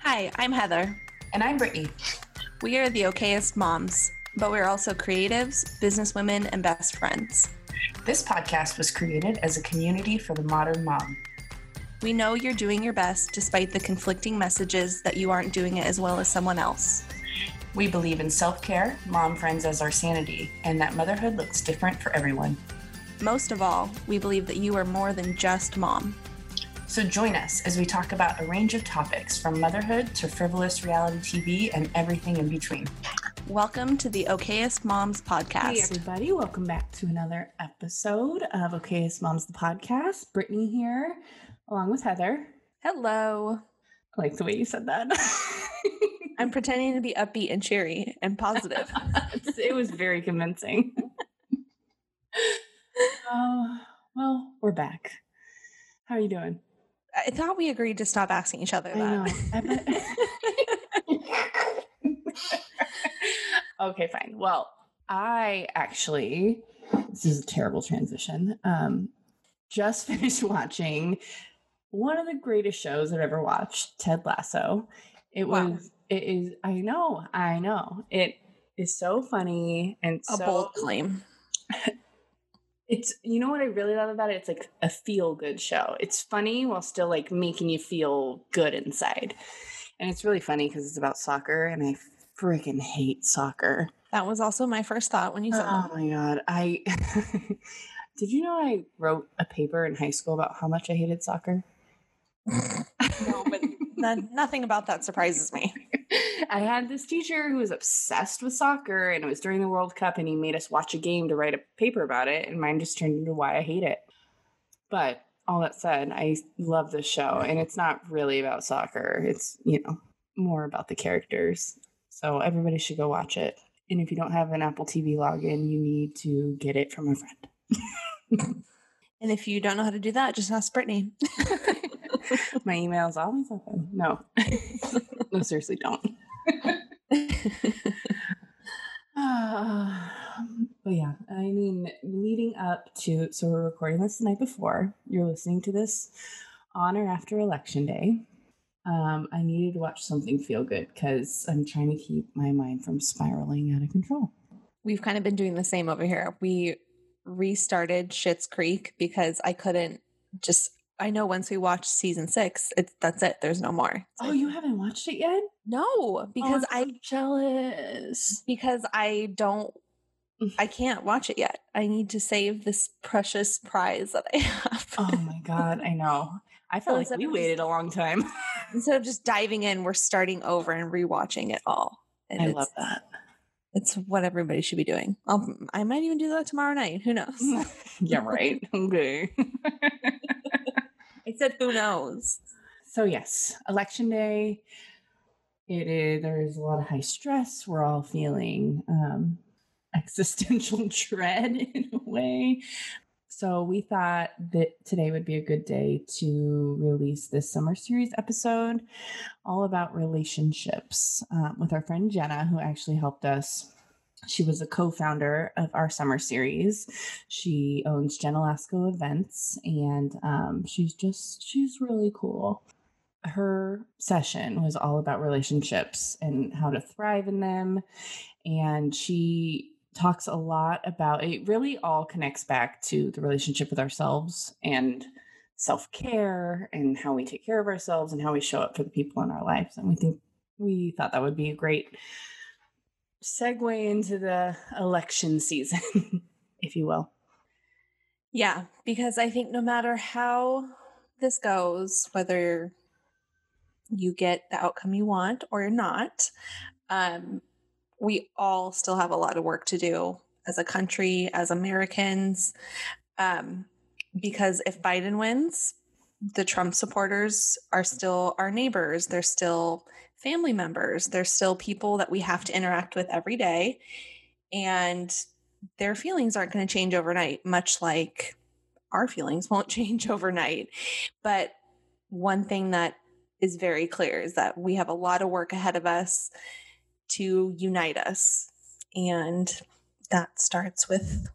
Hi, I'm Heather. And I'm Brittany. We are the okayest moms, but we're also creatives, businesswomen, and best friends. This podcast was created as a community for the modern mom. We know you're doing your best despite the conflicting messages that you aren't doing it as well as someone else. We believe in self care, mom friends as our sanity, and that motherhood looks different for everyone. Most of all, we believe that you are more than just mom. So join us as we talk about a range of topics from motherhood to frivolous reality TV and everything in between. Welcome to the Okayest Moms podcast. Hey, everybody. Welcome back to another episode of Okayest Moms, the podcast. Brittany here, along with Heather. Hello. I like the way you said that. I'm pretending to be upbeat and cheery and positive. it was very convincing. Oh, well, we're back. How are you doing? I thought we agreed to stop asking each other. That. okay, fine. Well, I actually, this is a terrible transition. Um, just finished watching one of the greatest shows I've ever watched, Ted Lasso. It Wow. was, it is, I know, I know. It is so funny and a so bold claim. it's you know what I really love about it? It's like a feel good show. It's funny while still like making you feel good inside. And it's really funny because it's about soccer and I freaking hate soccer. That was also my first thought when you said Oh my god. I Did you know I wrote a paper in high school about how much I hated soccer? No, but no- nothing about that surprises me. I had this teacher who was obsessed with soccer, and it was during the World Cup, and he made us watch a game to write a paper about it, and mine just turned into why I hate it. But all that said, I love this show, and it's not really about soccer. It's, you know, more about the characters. So everybody should go watch it. And if you don't have an Apple TV login, you need to get it from a friend. And if you don't know how to do that, just ask Brittany. My email is always open. No, no, seriously, don't. Ah, but yeah, I mean, leading up to, so we're recording this the night before. You're listening to this on or after election day. Um, I needed to watch something feel good because I'm trying to keep my mind from spiraling out of control. We've kind of been doing the same over here. We restarted Schitt's Creek because I couldn't just. I know once we watch season six, it's that's it. There's no more. It's Oh, like, you haven't watched it yet? no, oh, because Oh, I I'm so jealous. because I don't. I can't watch it yet. I need to save this precious prize that I have. Oh my god, I know. I felt like we waited a long time. Instead of just diving in, we're starting over and rewatching it all. And I love that. It's what everybody should be doing. I'll, I might even do that tomorrow night. Who knows? yeah, right. Okay. I said, who knows? so yes, election day. It is. There is a lot of high stress. We're all feeling um, existential dread in a way. So we thought that today would be a good day to release this summer series episode, all about relationships, um, with our friend Genna, who actually helped us. She was a co-founder of our summer series. She owns Genna Lasko Events, and um, she's just she's really cool her session was all about relationships and how to thrive in them. And she talks a lot about it, really all connects back to the relationship with ourselves and self care and how we take care of ourselves and how we show up for the people in our lives. And we think we thought that would be a great segue into the election season, if you will. Yeah, because I think no matter how this goes, whether you get the outcome you want or you're not, um, we all still have a lot of work to do as a country, as Americans. Um, because if Biden wins, the Trump supporters are still our neighbors. They're still family members. They're still people that we have to interact with every day. And their feelings aren't going to change overnight, much like our feelings won't change overnight. But one thing that is very clear is that we have a lot of work ahead of us to unite us. And that starts with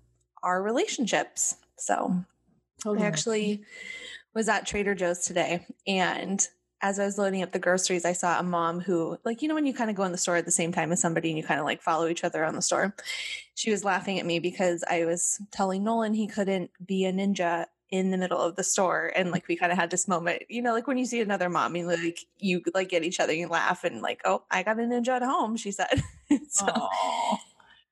our relationships. So totally. I actually was at Trader Joe's today and as I was loading up the groceries, I saw a mom who, like, you know, when you kind of go in the store at the same time as somebody and you kind of like follow each other on the store, she was laughing at me because I was telling Nolan he couldn't be a ninja in the middle of the store. And like, we kind of had this moment, you know, like when you see another mom, you like, you like get each other, you laugh and like, oh, I got a ninja at home, she said. so,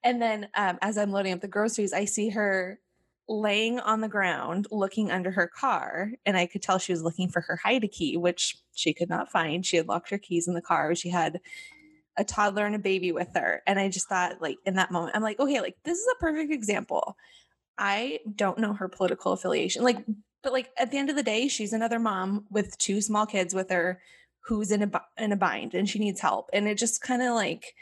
and then um, as I'm loading up the groceries, I see her laying on the ground looking under her car and i could tell she was looking for her hide key which she could not find. She had locked her keys in the car. She had a toddler and a baby with her and i just thought like in that moment i'm like okay like this is a perfect example. I don't know her political affiliation like but like at the end of the day she's another mom with two small kids with her who's in a in a bind and she needs help and it just kind of like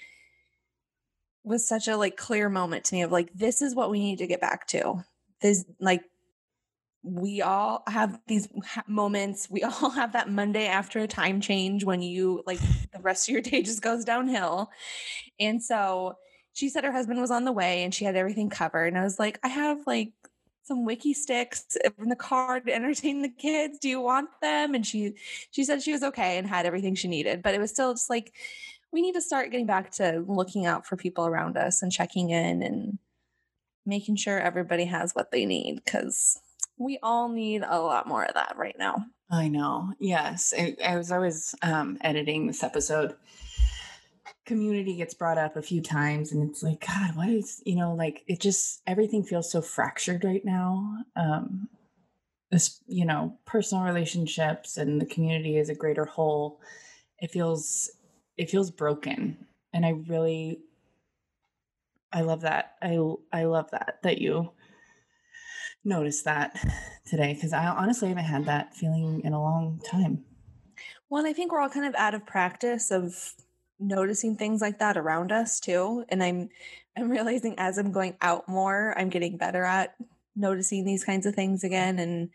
was such a like clear moment to me of like this is what we need to get back to this like we all have these moments. We all have that monday after a time change when you like the rest of your day just goes downhill. And so she said her husband was on the way and she had everything covered. And i was like i have like some Wikki Stix in the car to entertain the kids. Do you want them? And she she said she was okay and had everything she needed. But it was still just like we need to start getting back to looking out for people around us and checking in and making sure everybody has what they need because we all need a lot more of that right now. I know. Yes. I, I was always um, editing this episode. Community gets brought up a few times, and it's like, God, what is, you know, like it just, everything feels so fractured right now. Um, this, you know, personal relationships and the community as a greater whole. It feels, it feels broken. And I really I love that. I I love that that you noticed that today because I honestly haven't had that feeling in a long time. Well, I think we're all kind of out of practice of noticing things like that around us too, and I'm I'm realizing as I'm going out more, I'm getting better at noticing these kinds of things again and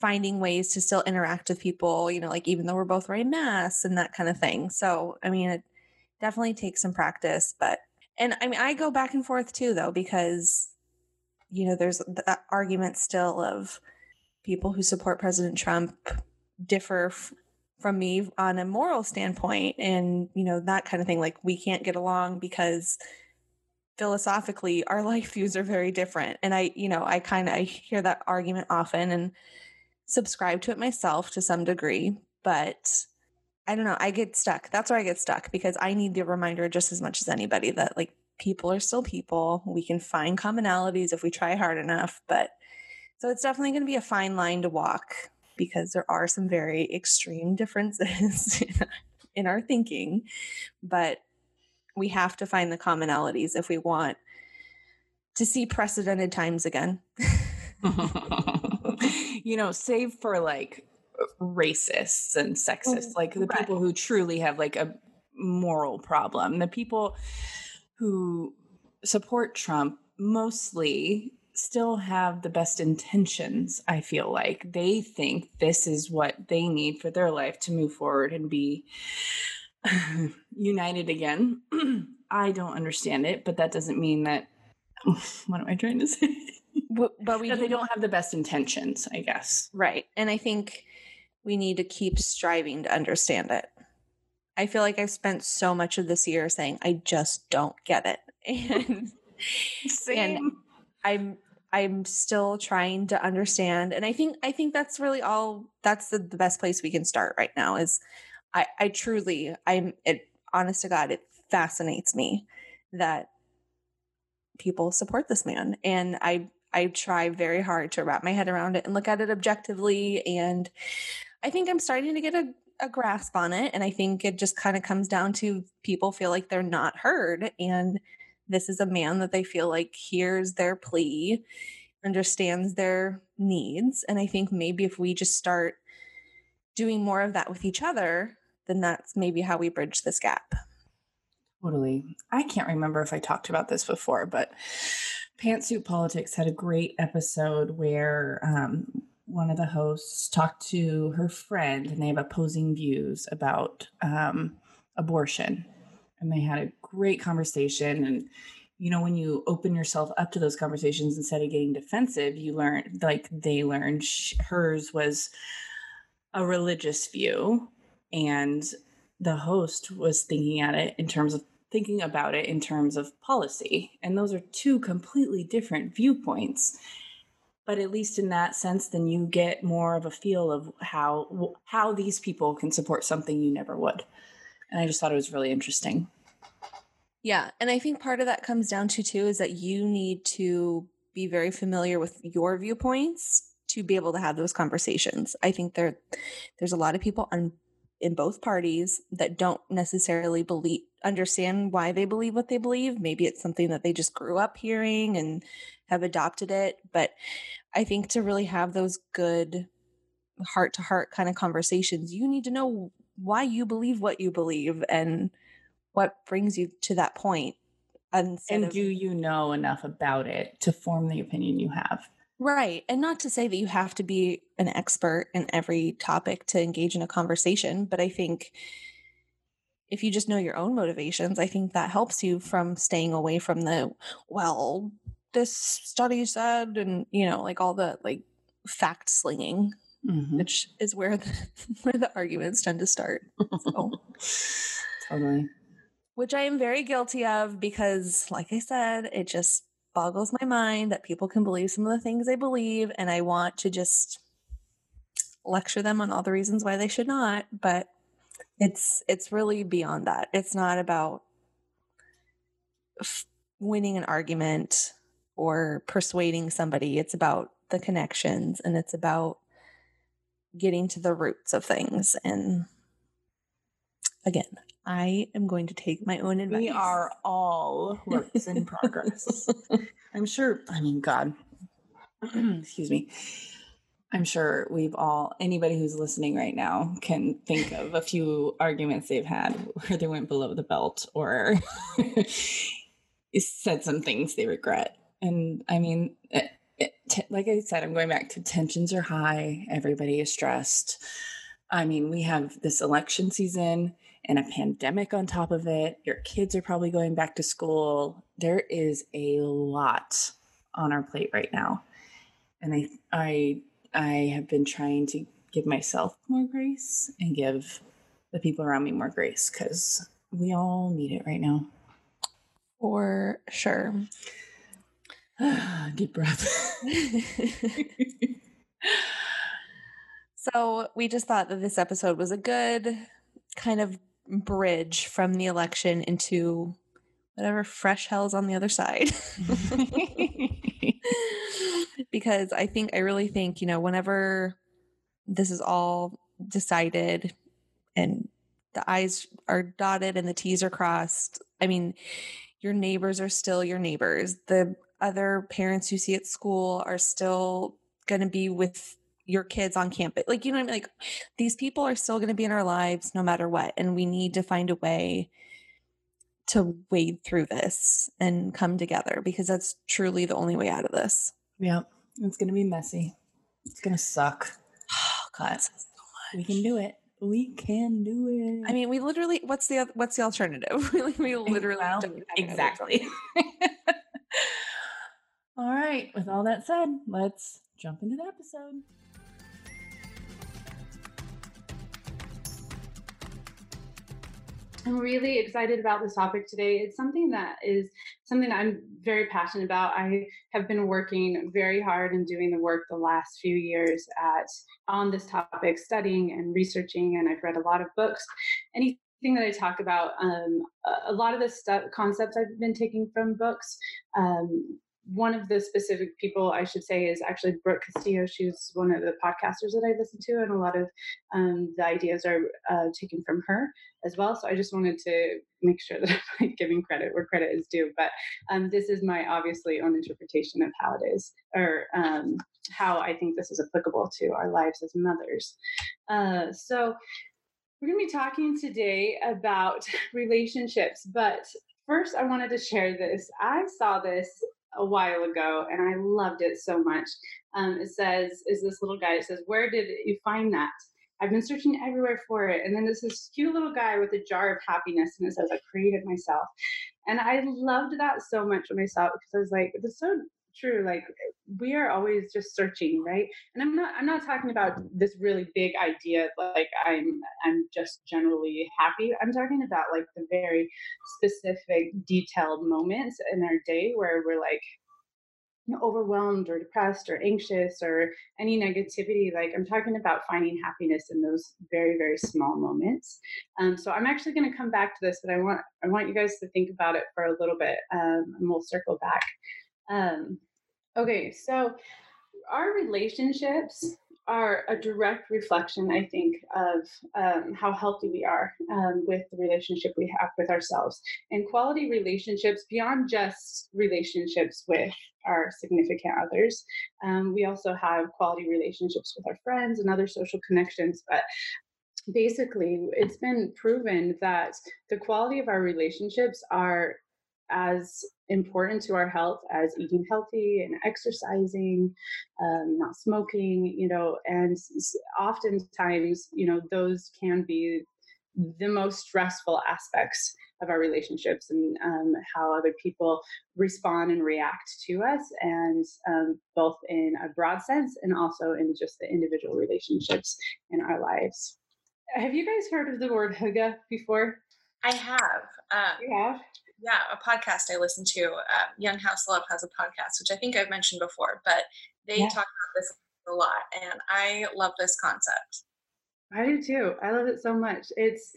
finding ways to still interact with people, you know, like even though we're both wearing masks and that kind of thing. So, I mean, it definitely takes some practice, but and I mean, I go back and forth too, though, because, you know, there's that argument still of people who support President Trump differ f- from me on a moral standpoint and, you know, that kind of thing. Like, we can't get along because philosophically our life views are very different. And I, you know, I kind of I hear that argument often and subscribe to it myself to some degree, but I don't know. I get stuck. That's where I get stuck because I need the reminder just as much as anybody that like people are still people. We can find commonalities if we try hard enough. But so it's definitely going to be a fine line to walk because there are some very extreme differences in our thinking. But we have to find the commonalities if we want to see precedented times again. you know, save for like racists and sexists, mm, like the right. people who truly have like a moral problem. The people who support Trump mostly still have the best intentions, I feel like. They think this is what they need for their life to move forward and be united again. I don't understand it, but that doesn't mean that what am I trying to say? But, but we that they don't have the best intentions, I guess. Right. And I think we need to keep striving to understand it. I feel like I've spent so much of this year saying I just don't get it. And, and I'm I'm still trying to understand. And I think I think that's really all that's the, the best place we can start right now is I, I truly I'm it honest to God, it fascinates me that people support this man. And I I try very hard to wrap my head around it and look at it objectively and I think I'm starting to get a, a grasp on it. And I think it just kind of comes down to people feel like they're not heard. And this is a man that they feel like hears their plea, understands their needs. And I think maybe if we just start doing more of that with each other, then that's maybe how we bridge this gap. Totally. I can't remember if I talked about this before, but Pantsuit Politics had a great episode where um, one of the hosts talked to her friend, and they have opposing views about um, abortion. And they had a great conversation. And, you know, when you open yourself up to those conversations instead of getting defensive, you learn, like they learned, hers was a religious view. And the host was thinking at it in terms of thinking about it in terms of policy. And those are two completely different viewpoints. But at least in that sense, then you get more of a feel of how how these people can support something you never would. And I just thought it was really interesting. Yeah. And I think part of that comes down to too is that you need to be very familiar with your viewpoints to be able to have those conversations. I think there there's a lot of people on in both parties that don't necessarily believe understand why they believe what they believe maybe it's something that they just grew up hearing and have adopted it but i think to really have those good heart to heart kind of conversations you need to know why you believe what you believe and what brings you to that point. and of, do you know enough about it to form the opinion you have Right. And not to say that you have to be an expert in every topic to engage in a conversation, but I think if you just know your own motivations, I think that helps you from staying away from the, well, this study said, and, you know, like all the like fact slinging, mm-hmm. which is where the, where the arguments tend to start. So. totally. Which I am very guilty of because, like I said, it just boggles my mind that people can believe some of the things they believe and I want to just lecture them on all the reasons why they should not, but it's it's really beyond that. It's not about f- winning an argument or persuading somebody. It's about the connections and it's about getting to the roots of things and again, I am going to take my own advice. We are all works in progress. I'm sure, I mean, God, excuse me. I'm sure we've all, anybody who's listening right now can think of a few arguments they've had where they went below the belt or said some things they regret. And I mean, it, it, t- like I said, I'm going back to tensions are high, everybody is stressed. I mean, we have this election season and a pandemic on top of it. Your kids are probably going back to school. There is a lot on our plate right now. And I I I have been trying to give myself more grace and give the people around me more grace cuz we all need it right now. For sure. Deep breath. so, we just thought that this episode was a good kind of bridge from the election into whatever fresh hell's on the other side. because I think, I really think, you know, whenever this is all decided and the I's are dotted and the T's are crossed, I mean, your neighbors are still your neighbors. The other parents you see at school are still going to be with your kids on campus. Like, you know I mean? Like, these people are still going to be in our lives no matter what. And we need to find a way to wade through this and come together because that's truly the only way out of this. Yeah. It's going to be messy. It's going to suck. Oh, God. So we can do it. We can do it. I mean, we literally, what's the, what's the alternative? we, literally well, exactly. all right. With all that said, let's jump into the episode. I'm really excited about this topic today. It's something that is something that I'm very passionate about. I have been working very hard and doing the work the last few years at on this topic, studying and researching, and I've read a lot of books. Anything that I talk about, um, a lot of the stuff concepts I've been taking from books. Um, one of the specific people I should say is actually Brooke Castillo. She's one of the podcasters that I listen to, and a lot of um, the ideas are uh, taken from her as well. So I just wanted to make sure that I'm like, giving credit where credit is due. But um, this is my obviously own interpretation of how it is, or um, how I think this is applicable to our lives as mothers. Uh, so we're going to be talking today about relationships, but first I wanted to share this. I saw this a while ago and I loved it so much. Um, it says, is this little guy, it says, Where did you find that? I've been searching everywhere for it. And then there's this cute little guy with a jar of happiness and it says, I created myself. And I loved that so much when I saw it because I was like, it's so true. Like we are always just searching, right? And I'm not I'm not talking about this really big idea like I'm I'm just generally happy. I'm talking about like the very specific detailed moments in our day where we're like you know, overwhelmed or depressed or anxious or any negativity like i'm talking about finding happiness in those very very small moments um, so i'm actually going to come back to this but i want i want you guys to think about it for a little bit um, and we'll circle back um, Okay, so our relationships are a direct reflection, I think, of um, how healthy we are um, with the relationship we have with ourselves. And quality relationships, beyond just relationships with our significant others, um, we also have quality relationships with our friends and other social connections. But basically, it's been proven that the quality of our relationships are as important to our health as eating healthy and exercising, um, not smoking, you know, and oftentimes, you know, those can be the most stressful aspects of our relationships and um, how other people respond and react to us, and um, both in a broad sense and also in just the individual relationships in our lives. Have you guys heard of the word hygge before? I have. Um, you have? Yeah, a podcast I listen to. Uh, Young House Love has a podcast, which I think I've mentioned before, but they yeah. talk about this a lot, and I love this concept. I do too. I love it so much. It's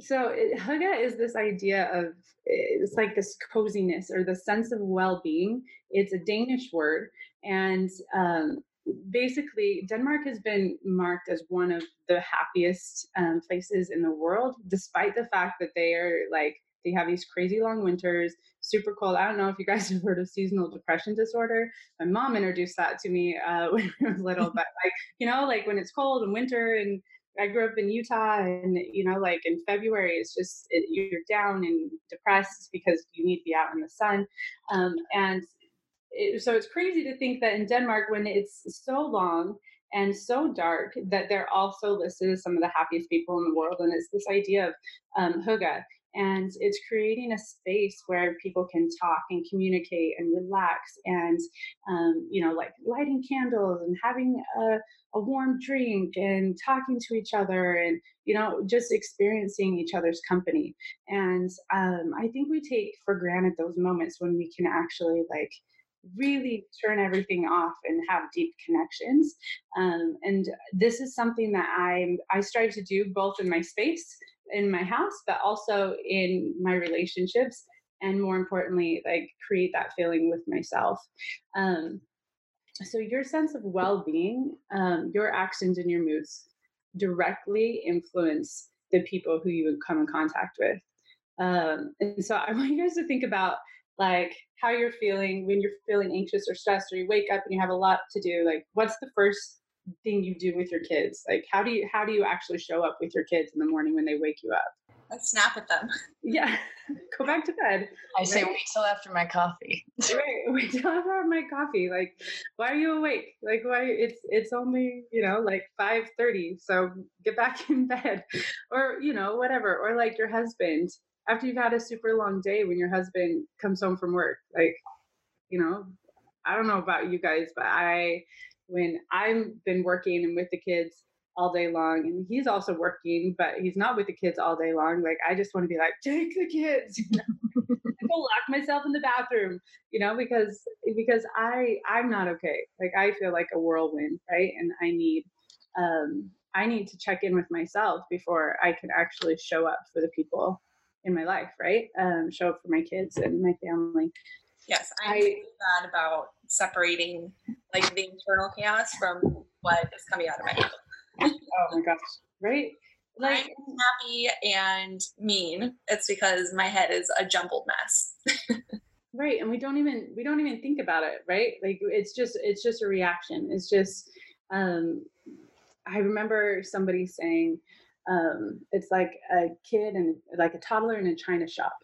so it, is this idea of it's like this coziness or the sense of well-being. It's a Danish word, and um, basically denmark has been marked as one of the happiest um, places in the world despite the fact that they are like they have these crazy long winters, super cold. I don't know if you guys have heard of seasonal depression disorder. My mom introduced that to me uh, when I was little, but like, you know, like when it's cold and winter and I grew up in Utah and, you know, like in February, it's just, it, you're down and depressed because you need to be out in the sun. Um, and it, so it's crazy to think that in Denmark, when it's so long and so dark, that they're also listed as some of the happiest people in the world. And it's this idea of um, hygge and it's creating a space where people can talk and communicate and relax and um, you know like lighting candles and having a, a warm drink and talking to each other and you know just experiencing each other's company. And um, i think we take for granted those moments when we can actually like really turn everything off and have deep connections. Um, and this is something that i i strive to do both in my space in my house, but also in my relationships. And more importantly, like create that feeling with myself. Um, so, your sense of well being, um, your actions, and your moods directly influence the people who you come in contact with. Um, and so, I want you guys to think about like how you're feeling when you're feeling anxious or stressed, or you wake up and you have a lot to do. Like, what's the first thing you do with your kids? Like how do you how do you actually show up with your kids in the morning when they wake you up? I snap at them. Yeah. Go back to bed. I right? say wait till after my coffee. right. Wait till after my coffee. Like, why are you awake? Like why it's it's only, you know, like five thirty. So get back in bed. Or, you know, whatever. Or like your husband. After you've had a super long day when your husband comes home from work. Like, you know, I don't know about you guys, but I when I've been working and with the kids all day long and he's also working but he's not with the kids all day long like i just want to be like take the kids you know? go lock myself in the bathroom you know because because i i'm not okay. Like i feel like a whirlwind right? And i need um i need to check in with myself before i can actually show up for the people in my life right? Um show up for my kids and my family Yes, I'm I, about separating like the internal chaos from what is coming out of my head. oh my gosh! Right? Like I'm happy and mean. It's because my head is a jumbled mess. right, and we don't even we don't even think about it. Right? Like it's just it's just a reaction. It's just. um I remember somebody saying, um, it's like a kid and like a toddler in a china shop.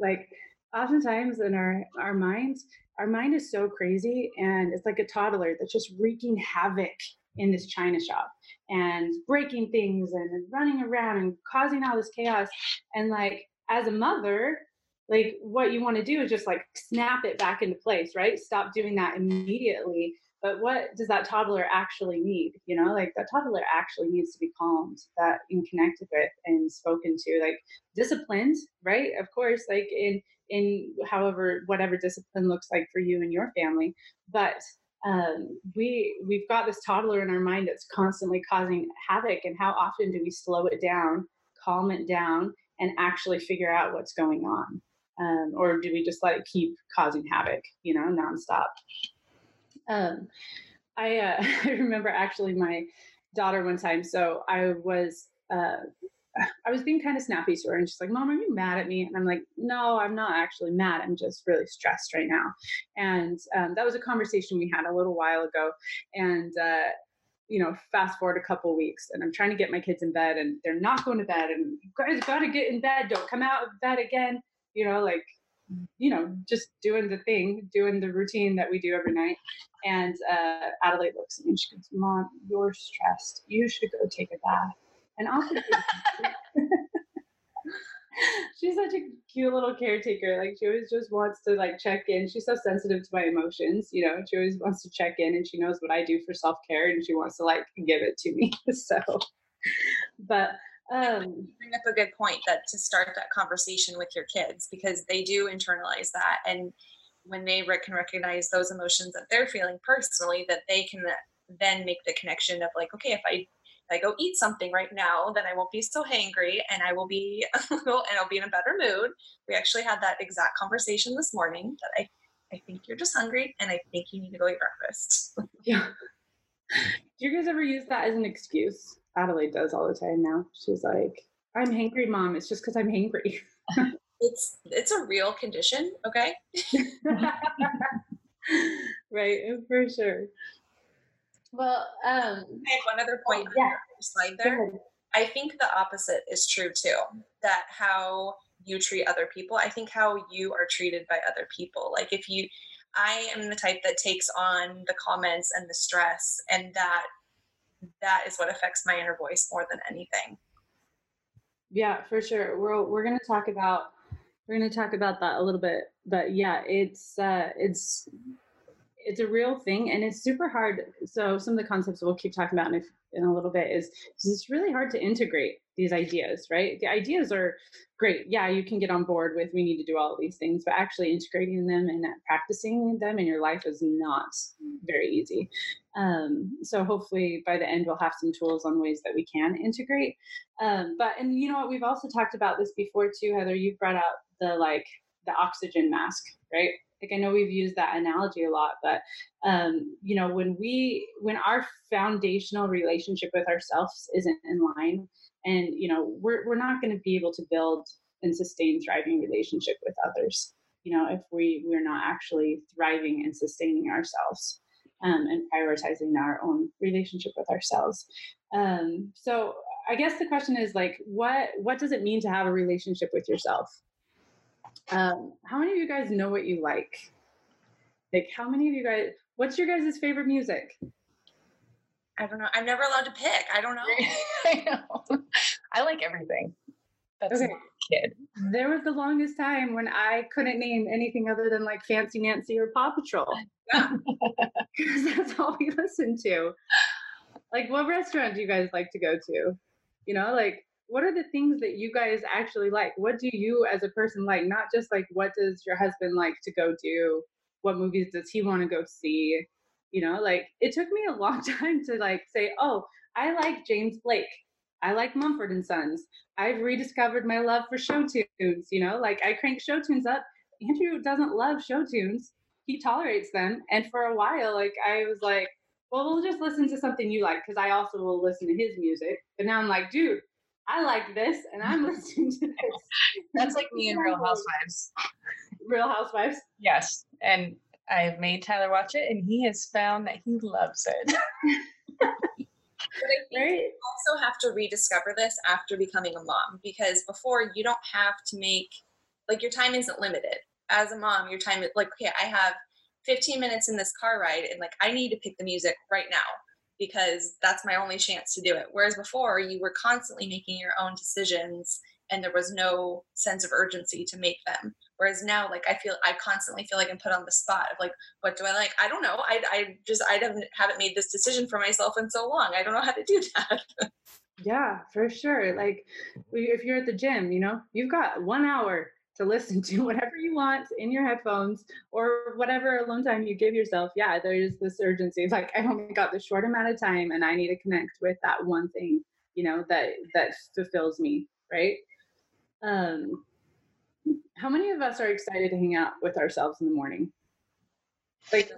Like oftentimes in our our minds, our mind is so crazy, and it's like a toddler that's just wreaking havoc in this china shop and breaking things and running around and causing all this chaos. And like as a mother, like what you want to do is just like snap it back into place, right? Stop doing that immediately but what does that toddler actually need you know like that toddler actually needs to be calmed that and connected with and spoken to like disciplined right of course like in in however whatever discipline looks like for you and your family but um, we we've got this toddler in our mind that's constantly causing havoc and how often do we slow it down calm it down and actually figure out what's going on um, or do we just let it keep causing havoc you know nonstop um, I, uh, I remember actually my daughter one time. So I was uh, I was being kind of snappy to her, and she's like, "Mom, are you mad at me?" And I'm like, "No, I'm not actually mad. I'm just really stressed right now." And um, that was a conversation we had a little while ago, and. Uh, you know, fast forward a couple weeks, and I'm trying to get my kids in bed, and they're not going to bed, and you guys got to get in bed. Don't come out of bed again. You know, like you know, just doing the thing, doing the routine that we do every night. And uh, Adelaide looks at me and she goes, Mom, you're stressed. You should go take a bath. And I'll She's such a cute little caretaker. Like she always just wants to like check in. She's so sensitive to my emotions, you know. She always wants to check in and she knows what I do for self-care and she wants to like give it to me. so but um, you bring up a good point that to start that conversation with your kids because they do internalize that and when they can recognize those emotions that they're feeling personally that they can then make the connection of like okay if i if I go eat something right now, then I won't be so hangry and I will be little and I'll be in a better mood. We actually had that exact conversation this morning that I I think you're just hungry and I think you need to go eat breakfast. yeah. Do you guys ever use that as an excuse? Adelaide does all the time now. She's like, I'm hangry, mom. It's just because I'm hangry. it's it's a real condition, okay? right, for sure. Well, um, I one other point yeah. slide there. I think the opposite is true too. That how you treat other people, I think how you are treated by other people. Like if you, I am the type that takes on the comments and the stress, and that that is what affects my inner voice more than anything. Yeah, for sure. We're we're going to talk about we're going to talk about that a little bit, but yeah, it's uh it's it's a real thing and it's super hard. So some of the concepts we'll keep talking about in a, in a little bit is it's really hard to integrate these ideas, right? The ideas are great. Yeah, you can get on board with we need to do all of these things, but actually integrating them and practicing them in your life is not very easy. Um, so hopefully by the end we'll have some tools on ways that we can integrate. Um, but and you know what, we've also talked about this before too, Heather. You've brought out the like the oxygen mask, right? Like I know we've used that analogy a lot, but um, you know when we when our foundational relationship with ourselves isn't in line, and you know we're we're not going to be able to build and sustain thriving relationship with others. You know if we we're not actually thriving and sustaining ourselves um, and prioritizing our own relationship with ourselves. Um, so I guess the question is like, what what does it mean to have a relationship with yourself? Um, how many of you guys know what you like? Like, how many of you guys? What's your guys' favorite music? I don't know. I'm never allowed to pick. I don't know. I know. I like everything. That's okay. kid. There was the longest time when I couldn't name anything other than like Fancy Nancy or Paw Patrol. Because that's all we listened to. Like, what restaurant do you guys like to go to? You know, like, what are the things that you guys actually like? What do you as a person like? Not just like, what does your husband like to go do? What movies does he want to go see? You know, like, it took me a long time to like say, oh, I like James Blake. I like Mumford and Sons. I've rediscovered my love for show tunes. You know, like I crank show tunes up Andrew doesn't love show tunes. He tolerates them. And for a while, like I was like, well, we'll just listen to something you like because I also will listen to his music. But now I'm like, dude, I like this and I'm listening to this. That's like me in Real Housewives. Real Housewives? Yes. And I've made Tyler watch it and he has found that he loves it. but I think right? you also have to rediscover this after becoming a mom because before you don't have to make like your time isn't limited. As a mom, your time is like okay, I have 15 minutes in this car ride and like I need to pick the music right now because that's my only chance to do it. Whereas before you were constantly making your own decisions and there was no sense of urgency to make them. Whereas now, like I feel, I constantly feel like I'm put on the spot of like, what do I like? I don't know. I, I just, I haven't, haven't made this decision for myself in so long. I don't know how to do that. yeah, for sure. Like if you're at the gym, you know, you've got one hour to listen to whatever you want in your headphones or whatever alone time you give yourself. Yeah, there's this urgency. Like I only got this short amount of time and I need to connect with that one thing, you know, that that fulfills me, right? Um how many of us are excited to hang out with ourselves in the morning? Like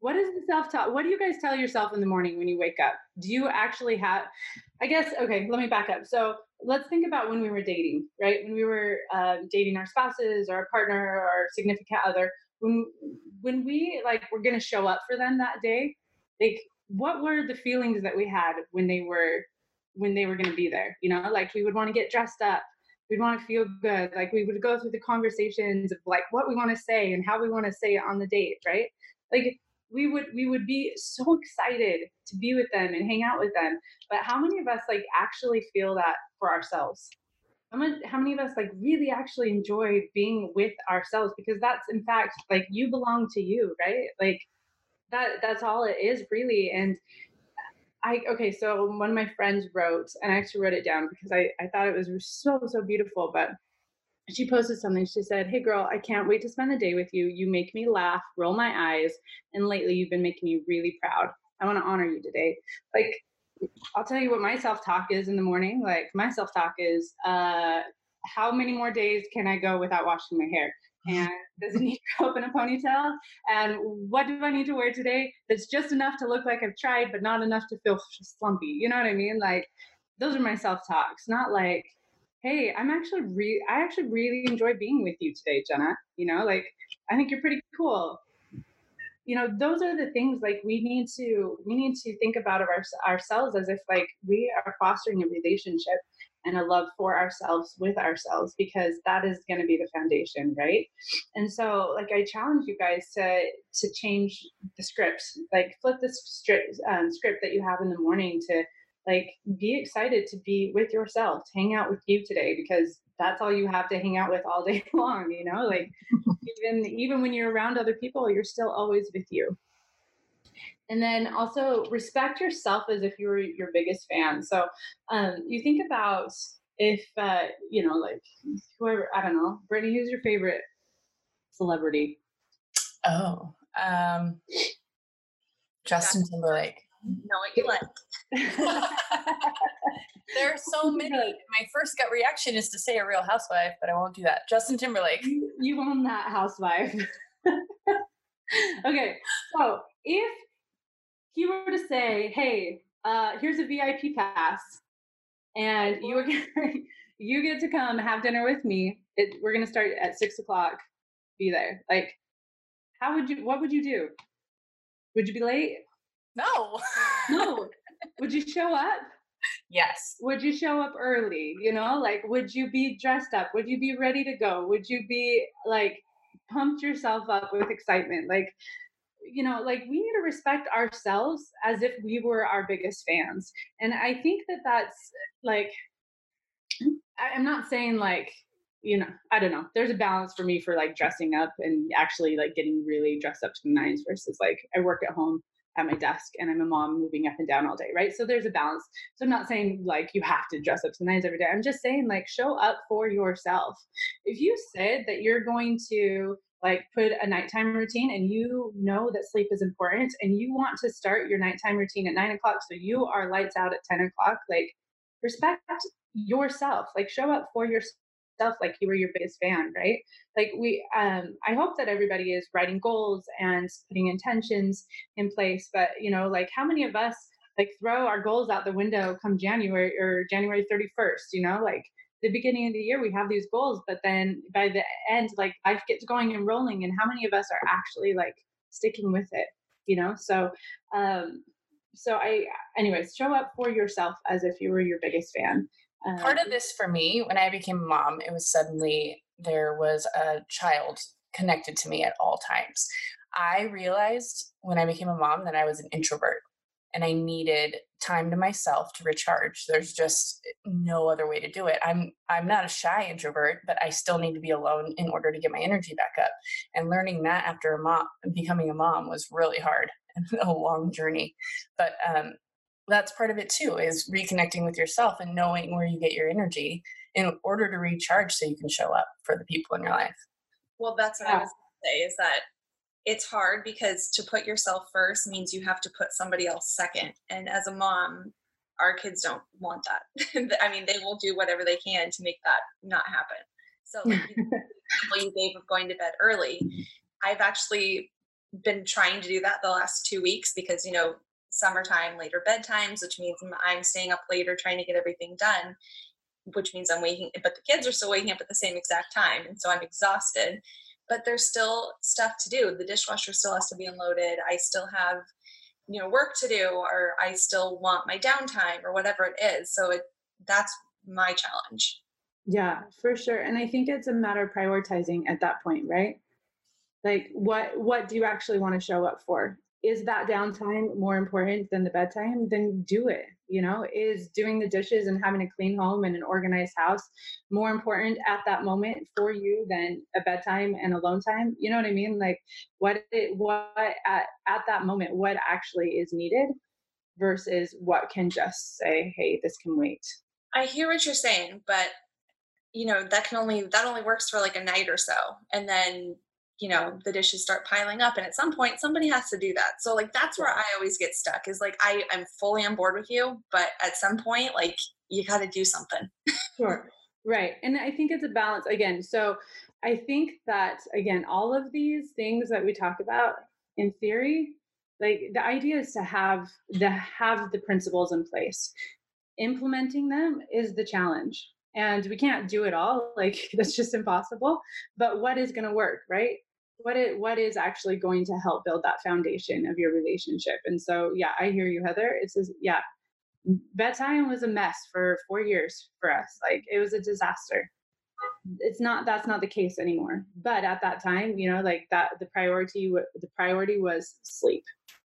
what is the self-talk? What do you guys tell yourself in the morning when you wake up? Do you actually have I guess okay, let me back up. So let's think about when we were dating, right? When we were uh, dating our spouses or our partner or our significant other, when when we like were gonna show up for them that day, like what were the feelings that we had when they were when they were gonna be there? You know, like we would want to get dressed up, we'd want to feel good, like we would go through the conversations of like what we want to say and how we want to say it on the date, right? Like we would we would be so excited to be with them and hang out with them but how many of us like actually feel that for ourselves how many, how many of us like really actually enjoy being with ourselves because that's in fact like you belong to you right like that that's all it is really and I okay, so one of my friends wrote, and I actually wrote it down because I, I thought it was so, so beautiful. But she posted something. She said, Hey girl, I can't wait to spend the day with you. You make me laugh, roll my eyes, and lately you've been making me really proud. I want to honor you today. Like, I'll tell you what my self talk is in the morning. Like, my self talk is, uh, how many more days can I go without washing my hair? And does it need to go up in a ponytail? And what do I need to wear today that's just enough to look like I've tried, but not enough to feel slumpy? You know what I mean? Like, those are my self talks, not like, hey, I'm actually re- I actually really enjoy being with you today, Genna. You know, like I think you're pretty cool. You know, those are the things like we need to we need to think about of our, ourselves as if like we are fostering a relationship and a love for ourselves with ourselves because that is going to be the foundation right and so like i challenge you guys to to change the script like flip the script um, script that you have in the morning to like be excited to be with yourself to hang out with you today because that's all you have to hang out with all day long you know like even even when you're around other people you're still always with you. And then also respect yourself as if you were your biggest fan. So um, you think about if uh, you know like whoever i don't know brittany who's your favorite celebrity? Oh um justin timberlake. Know what you like there are so many. My first gut reaction is to say a real housewife, but I won't do that. Justin Timberlake. You, you own that housewife. okay, so if he were to say, "Hey, uh, here's a VIP pass, and you are you get to come have dinner with me. It, we're gonna start at six o'clock. Be there." Like, how would you? What would you do? Would you be late? No. no. Would you show up? Yes. Would you show up early? You know, like, would you be dressed up? Would you be ready to go? Would you be like pumped yourself up with excitement? Like, you know, like we need to respect ourselves as if we were our biggest fans. And I think that that's like, I'm not saying like, you know, I don't know. There's a balance for me for like dressing up and actually like getting really dressed up to the nines versus like I work at home at my desk and I'm a mom moving up and down all day, right? So there's a balance. So I'm not saying like you have to dress up to nines every day. I'm just saying like show up for yourself. If you said that you're going to like put a nighttime routine and you know that sleep is important and you want to start your nighttime routine at nine o'clock so you are lights out at 10 o'clock, like respect yourself, like show up for yourself yourself like you were your biggest fan, right? Like we um I hope that everybody is writing goals and putting intentions in place, but you know, like how many of us like throw our goals out the window come January or January 31st, you know, like the beginning of the year we have these goals, but then by the end, like life gets going and rolling. And how many of us are actually like sticking with it, you know? So, um, so I, anyways, show up for yourself as if you were your biggest fan. Um, Part of this for me, when I became a mom, it was suddenly there was a child connected to me at all times. I realized when I became a mom that I was an introvert and I needed time to myself to recharge. There's just no other way to do it. I'm I'm not a shy introvert, but I still need to be alone in order to get my energy back up. And learning that after a mom becoming a mom was really hard and a long journey. But um, that's part of it too is reconnecting with yourself and knowing where you get your energy in order to recharge so you can show up for the people in your life. Well, that's what yeah. I was going to say is that it's hard because to put yourself first means you have to put somebody else second. And as a mom, our kids don't want that. I mean, they will do whatever they can to make that not happen. So, like you gave of going to bed early, I've actually been trying to do that the last two weeks because you know summertime, later bedtimes, which means I'm staying up later trying to get everything done, which means I'm waking, but the kids are still waking up at the same exact time, and so I'm exhausted but there's still stuff to do. The dishwasher still has to be unloaded. I still have, you know, work to do, or I still want my downtime, or whatever it is. So it that's my challenge. Yeah, for sure. And I think it's a matter of prioritizing at that point, right? Like what what do you actually want to show up for? Is that downtime more important than the bedtime? Then do it you know? Is doing the dishes and having a clean home and an organized house more important at that moment for you than a bedtime and alone time? You know what i mean? Like what it what at, at that moment what actually is needed versus what can just say hey this can wait. I hear what you're saying but you know that can only that only works for like a night or so and then you know the dishes start piling up and at some point somebody has to do that. So like that's where i always get stuck is like i i'm fully on board with you but at some point like you got to do something. Sure. Right and i think it's a balance. Again so i think that again all of these things that we talk about in theory like the idea is to have the have the principles in place. Implementing them is the challenge and we can't do it all like that's just impossible but what is going to work right what it what is actually going to help build that foundation of your relationship. And so yeah i hear you heather. It's just yeah bedtime was a mess for four years for us. Like it was a disaster. It's not that's not the case anymore. But at that time you know like that the priority the priority was sleep.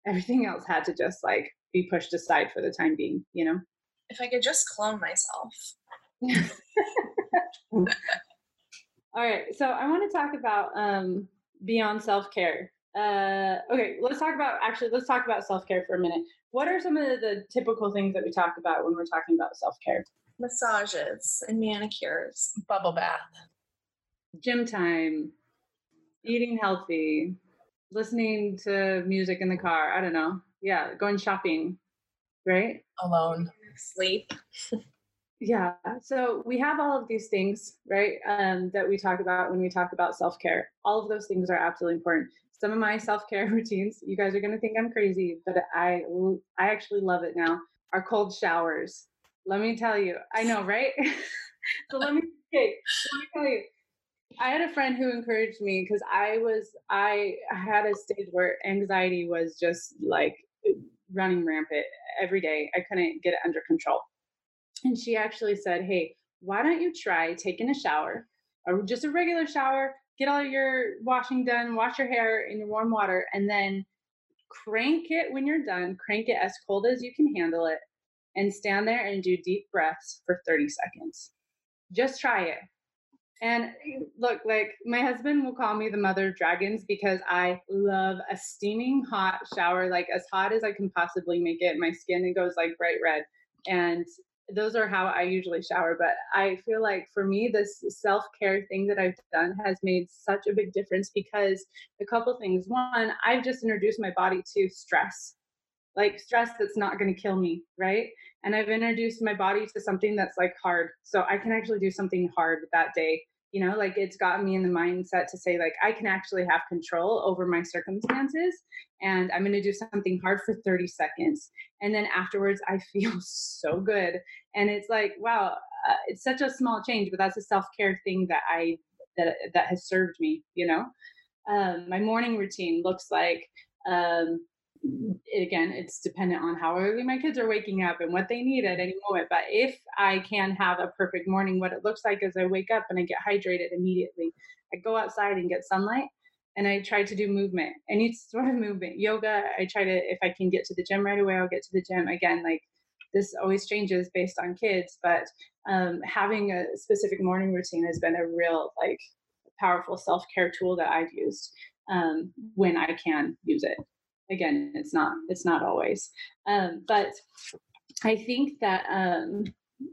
Everything else had to just like be pushed aside for the time being you know? If i could just clone myself. All right. So i want to talk about um beyond self care. Uh, okay, let's talk about actually. Let's talk about self care for a minute. What are some of the typical things that we talk about when we're talking about self care? Massages and manicures, bubble bath, gym time, eating healthy, listening to music in the car. I don't know. Yeah, going shopping, right? Alone, sleep. Yeah. So we have all of these things, right, um, that we talk about when we talk about self care. All of those things are absolutely important. Some of my self care routines, you guys are going to think I'm crazy, but I I actually love it now. Are cold showers. Let me tell you. I know, right? so let me okay, let me tell you. I had a friend who encouraged me because I was I had a stage where anxiety was just like running rampant every day. I couldn't get it under control. And she actually said, Hey, why don't you try taking a shower or just a regular shower, get all your washing done, wash your hair in your warm water, and then crank it when you're done, crank it as cold as you can handle it, and stand there and do deep breaths for 30 seconds. Just try it. And eh, look, like my husband will call me the mother of dragons because I love a steaming hot shower, like as hot as I can possibly make it. My skin it goes like bright red. And those are how I usually shower. But I feel like for me, this self care thing that I've done has made such a big difference because a couple things. One, I've just introduced my body to stress. like stress that's not going to kill me, right? And I've introduced my body to something that's like hard. So I can actually do something hard that day. You know, like it's gotten me in the mindset to say, like, I can actually have control over my circumstances and I'm going to do something hard for 30 seconds. And then afterwards, I feel so good. And it's like, wow, uh, it's such a small change, but that's a self care thing that I, that, that has served me, you know? Um, my morning routine looks like um, again, it's dependent on how early my kids are waking up and what they need at any moment. But if I can have a perfect morning, what it looks like is I wake up and I get hydrated immediately. I go outside and get sunlight and I try to do movement, any sort of movement. Yoga, I try to, if I can get to the gym right away, I'll get to the gym. Again, like this always changes based on kids, but um, having a specific morning routine has been a real, like, powerful self care tool that I've used um, when I can use it again it's not it's not always. Um, but i think that um,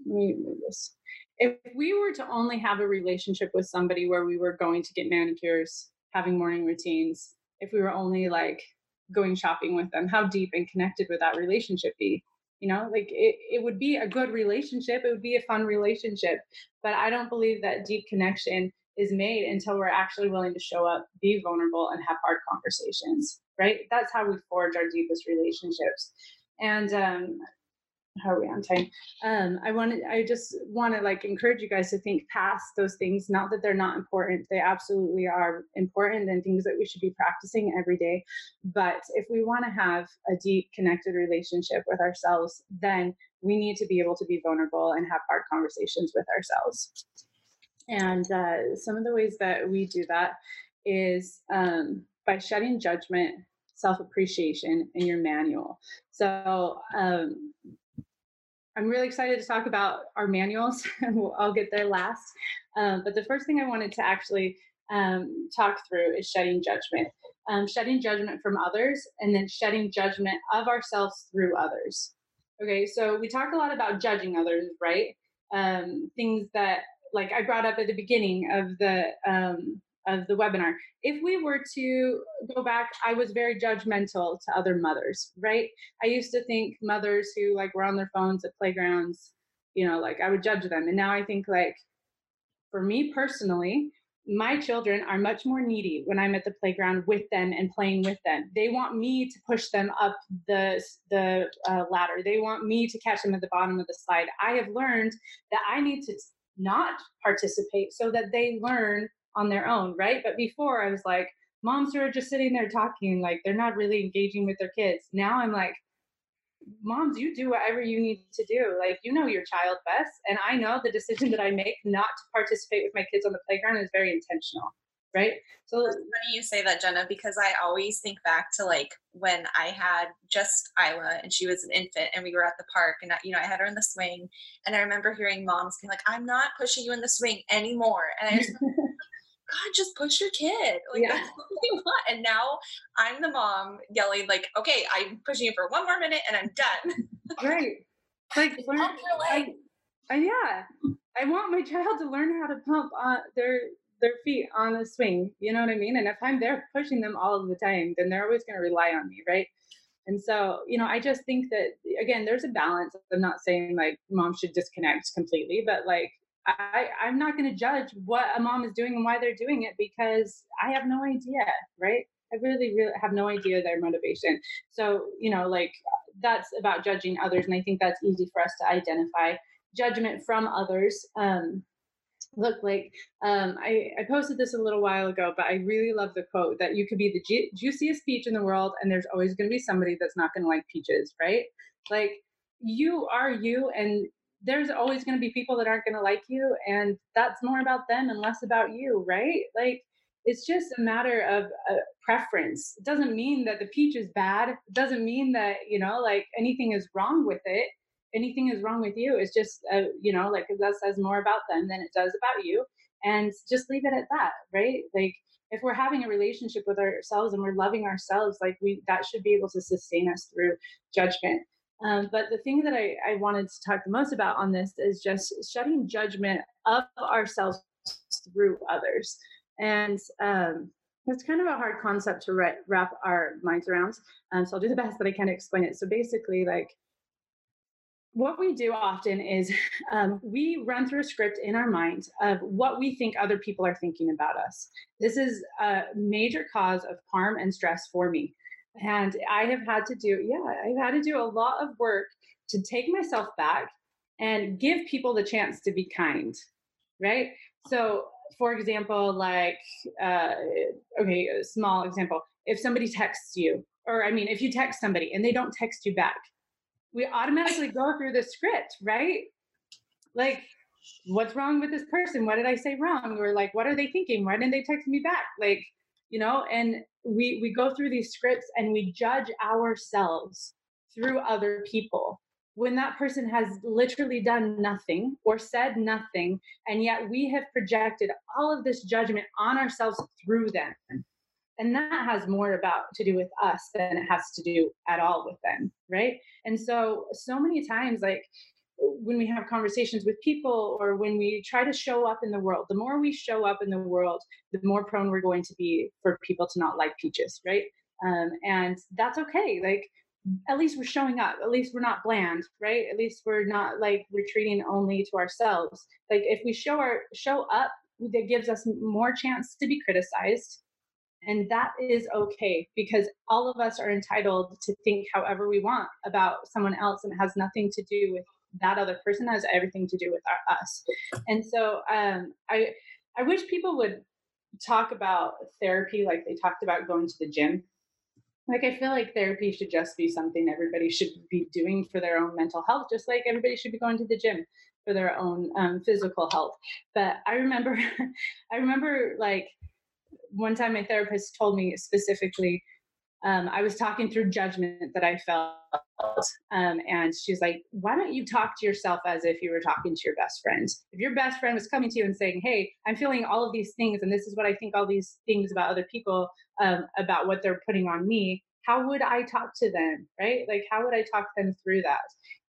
let me move this. If we were to only have a relationship with somebody where we were going to get manicures having morning routines if we were only like going shopping with them how deep and connected would that relationship be? You know like it, it would be a good relationship it would be a fun relationship but i don't believe that deep connection is made until we're actually willing to show up be vulnerable and have hard conversations right? That's how we forge our deepest relationships. And um, how are we on time? Um, I wanted, I just want to like encourage you guys to think past those things. Not that they're not important; they absolutely are important and things that we should be practicing every day. But if we want to have a deep, connected relationship with ourselves, then we need to be able to be vulnerable and have hard conversations with ourselves. And uh, some of the ways that we do that is um, by shedding judgment, self appreciation in your manual. So, um, I'm really excited to talk about our manuals. I'll get there last. Um, but the first thing I wanted to actually um, talk through is shedding judgment. Um, shedding judgment from others and then shedding judgment of ourselves through others. Okay, so we talk a lot about judging others, right? Um, things that, like I brought up at the beginning of the um, of the webinar. If we were to go back, I was very judgmental to other mothers, right? I used to think mothers who like were on their phones at playgrounds, you know, like I would judge them. And now I think like for me personally, my children are much more needy when I'm at the playground with them and playing with them. They want me to push them up the the uh, ladder. They want me to catch them at the bottom of the slide. I have learned that I need to not participate so that they learn on their own, right? But before I was like, moms are just sitting there talking, like they're not really engaging with their kids. Now I'm like, moms, you do whatever you need to do. Like, you know your child best. And I know the decision that I make not to participate with my kids on the playground is very intentional. Right. So it's funny you say that, Genna, because I always think back to like when I had just Isla and she was an infant and we were at the park and, you know, I had her in the swing. And I remember hearing moms being like, I'm not pushing you in the swing anymore. And I just God, just push your kid. Like yeah. that's what we want. And now I'm the mom yelling, like, okay, I'm pushing you for one more minute and I'm done. right. Like learn, I, I, yeah. I want my child to learn how to pump on their their feet on a swing. You know what I mean? And if I'm there pushing them all of the time, then they're always going to rely on me, right? And so, you know, I just think that again, there's a balance. I'm not saying like mom should disconnect completely, but like I, I'm not going to judge what a mom is doing and why they're doing it because I have no idea, right? I really, really have no idea their motivation. So, you know, like that's about judging others. And I think that's easy for us to identify. Judgment from others. Um, look, like um, I, I posted this a little while ago, but I really love the quote that you could be the ju- juiciest peach in the world, and there's always going to be somebody that's not going to like peaches, right? Like you are you, and there's always going to be people that aren't going to like you and that's more about them and less about you right? Like it's just a matter of uh, preference. It doesn't mean that the peach is bad. It doesn't mean that you know like anything is wrong with it. Anything is wrong with you. It's just uh, you know like that says more about them than it does about you and just leave it at that right? Like if we're having a relationship with ourselves and we're loving ourselves like we that should be able to sustain us through judgment um, but the thing that I, I wanted to talk the most about on this is just shutting judgment of ourselves through others. And um, it's kind of a hard concept to wrap our minds around. Um, so I'll do the best that I can to explain it. So basically, like what we do often is um, we run through a script in our mind of what we think other people are thinking about us. This is a major cause of harm and stress for me. And I have had to do, yeah, I've had to do a lot of work to take myself back and give people the chance to be kind, right? So for example, like, uh, okay, small example. If somebody texts you, or I mean, if you text somebody and they don't text you back, we automatically go through the script, right? Like, what's wrong with this person? What did I say wrong? Or like, what are they thinking? Why didn't they text me back? Like, you know, and we we go through these scripts and we judge ourselves through other people when that person has literally done nothing or said nothing, and yet we have projected all of this judgment on ourselves through them. And that has more about to do with us than it has to do at all with them, right? And so, so many times, like when we have conversations with people or when we try to show up in the world, the more we show up in the world, the more prone we're going to be for people to not like peaches, right? Um, and that's okay. Like at least we're showing up at least we're not bland right at least we're not like retreating only to ourselves like if we show our show up that gives us more chance to be criticized and that is okay because all of us are entitled to think however we want about someone else and it has nothing to do with that other person has everything to do with our, us. And so um, i i wish people would talk about therapy like they talked about going to the gym. Like i feel like therapy should just be something everybody should be doing for their own mental health just like everybody should be going to the gym for their own um, physical health. But i remember i remember like one time my therapist told me specifically um, I was talking through judgment that I felt. Um, and she's like, why don't you talk to yourself as if you were talking to your best friend? If your best friend was coming to you and saying, hey, I'm feeling all of these things, and this is what I think all these things about other people, um, about what they're putting on me, how would I talk to them? Right? Like, how would I talk them through that?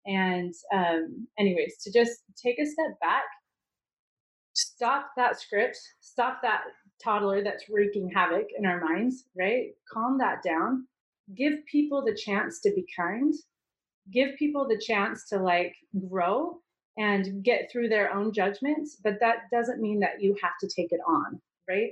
And, um, anyways, to just take a step back, stop that script, stop that toddler that's wreaking havoc in our minds, right? Calm that down. Give people the chance to be kind. Give people the chance to like grow and get through their own judgments, but that doesn't mean that you have to take it on, right?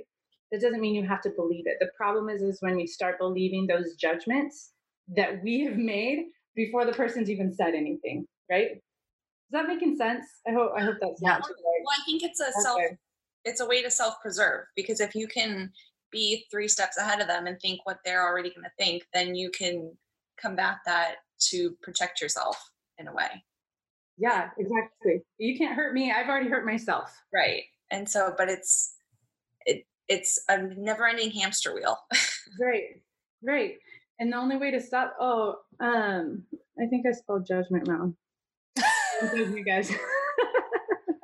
That doesn't mean you have to believe it. The problem is is when we start believing those judgments that we have made before the person's even said anything, right? Is that making sense? I hope I hope that's yeah. not right. Well, I think it's a okay. self it's a way to self-preserve because if you can be three steps ahead of them and think what they're already going to think then you can combat that to protect yourself in a way. Yeah exactly. You can't hurt me i've already hurt myself. Right and so but it's it it's a never ending hamster wheel. Right right and the only way to stop oh um i think i spelled judgment wrong. You guys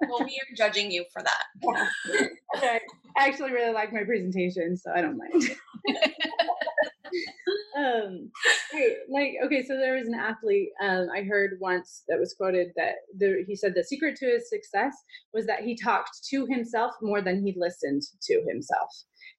well, we are judging you for that. okay. I actually really like my presentation, so I don't mind. um, like okay, so there was an athlete um, I heard once that was quoted that the, he said the secret to his success was that he talked to himself more than he listened to himself,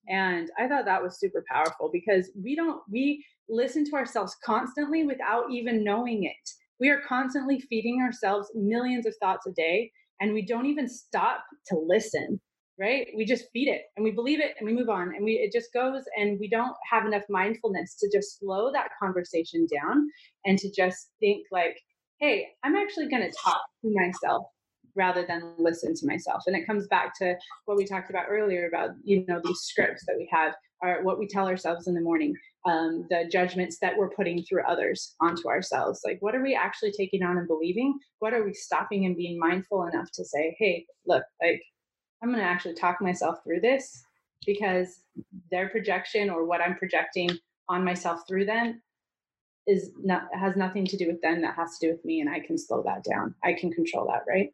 and I thought that was super powerful because we don't we listen to ourselves constantly without even knowing it. We are constantly feeding ourselves millions of thoughts a day and we don't even stop to listen right? We just feed it and we believe it and we move on and we it just goes and we don't have enough mindfulness to just slow that conversation down and to just think like hey i'm actually going to talk to myself rather than listen to myself. And it comes back to what we talked about earlier about you know these scripts that we have are what we tell ourselves in the morning um, the judgments that we're putting through others onto ourselves. Like, what are we actually taking on and believing? What are we stopping and being mindful enough to say, hey, look, like, I'm going to actually talk myself through this because their projection or what I'm projecting on myself through them is not has nothing to do with them that has to do with me and I can slow that down. I can control that, right?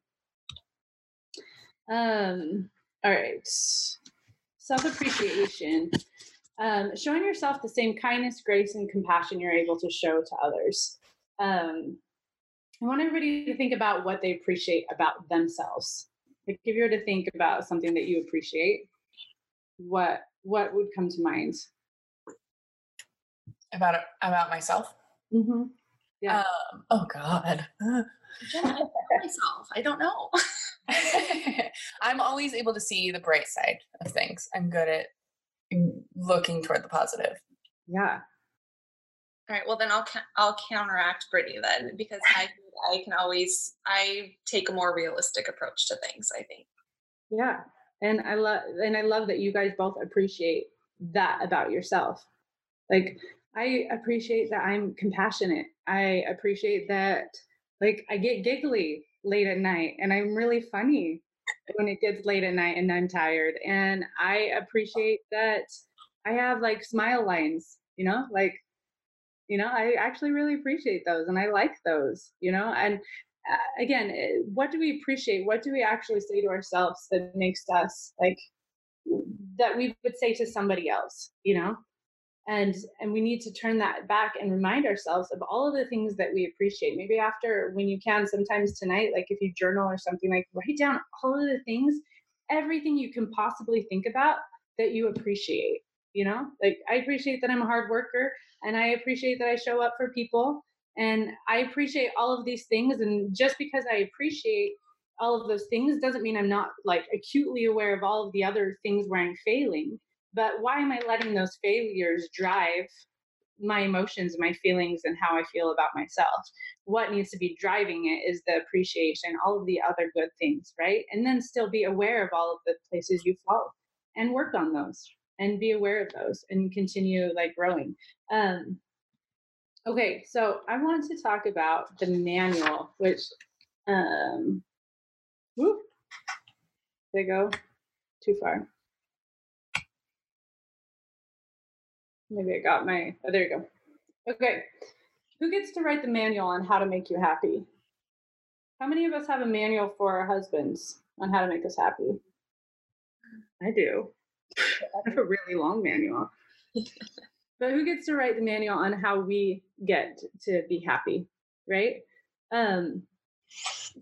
Um all right. Self-appreciation um, showing yourself the same kindness, grace, and compassion you're able to show to others. Um, I want everybody to think about what they appreciate about themselves. Like if you were to think about something that you appreciate, what what would come to mind? About about myself. Mm-hmm. Yeah. Um, oh God. Genna, I don't know myself. I don't know. I'm always able to see the bright side of things. I'm good at looking toward the positive. Yeah. All right. Well, then I'll I'll counteract Brittany then because I I can always I take a more realistic approach to things. I think. Yeah, and I love and I love that you guys both appreciate that about yourself. Like I appreciate that I'm compassionate. I appreciate that like I get giggly late at night and I'm really funny when it gets late at night and I'm tired. And I appreciate that I have like smile lines, you know, like, you know, I actually really appreciate those and I like those, you know, and uh, again, eh, what do we appreciate? What do we actually say to ourselves that makes us like, that we would say to somebody else, you know? and and we need to turn that back and remind ourselves of all of the things that we appreciate maybe after when you can sometimes tonight like if you journal or something like write down all of the things everything you can possibly think about that you appreciate you know like i appreciate that i'm a hard worker and i appreciate that i show up for people and i appreciate all of these things and just because i appreciate all of those things doesn't mean i'm not like acutely aware of all of the other things where i'm failing but why am I letting those failures drive my emotions, my feelings, and how I feel about myself? What needs to be driving it is the appreciation, all of the other good things, right? And then still be aware of all of the places you fall and work on those and be aware of those and continue like growing. Um, okay, so I want to talk about the manual, which, um, whoop, go too far. Maybe I got my, oh, there you go. Okay. Who gets to write the manual on how to make you happy? How many of us have a manual for our husbands on how to make us happy? I do. Have a really long manual. but who gets to write the manual on how we get to be happy, right? Um,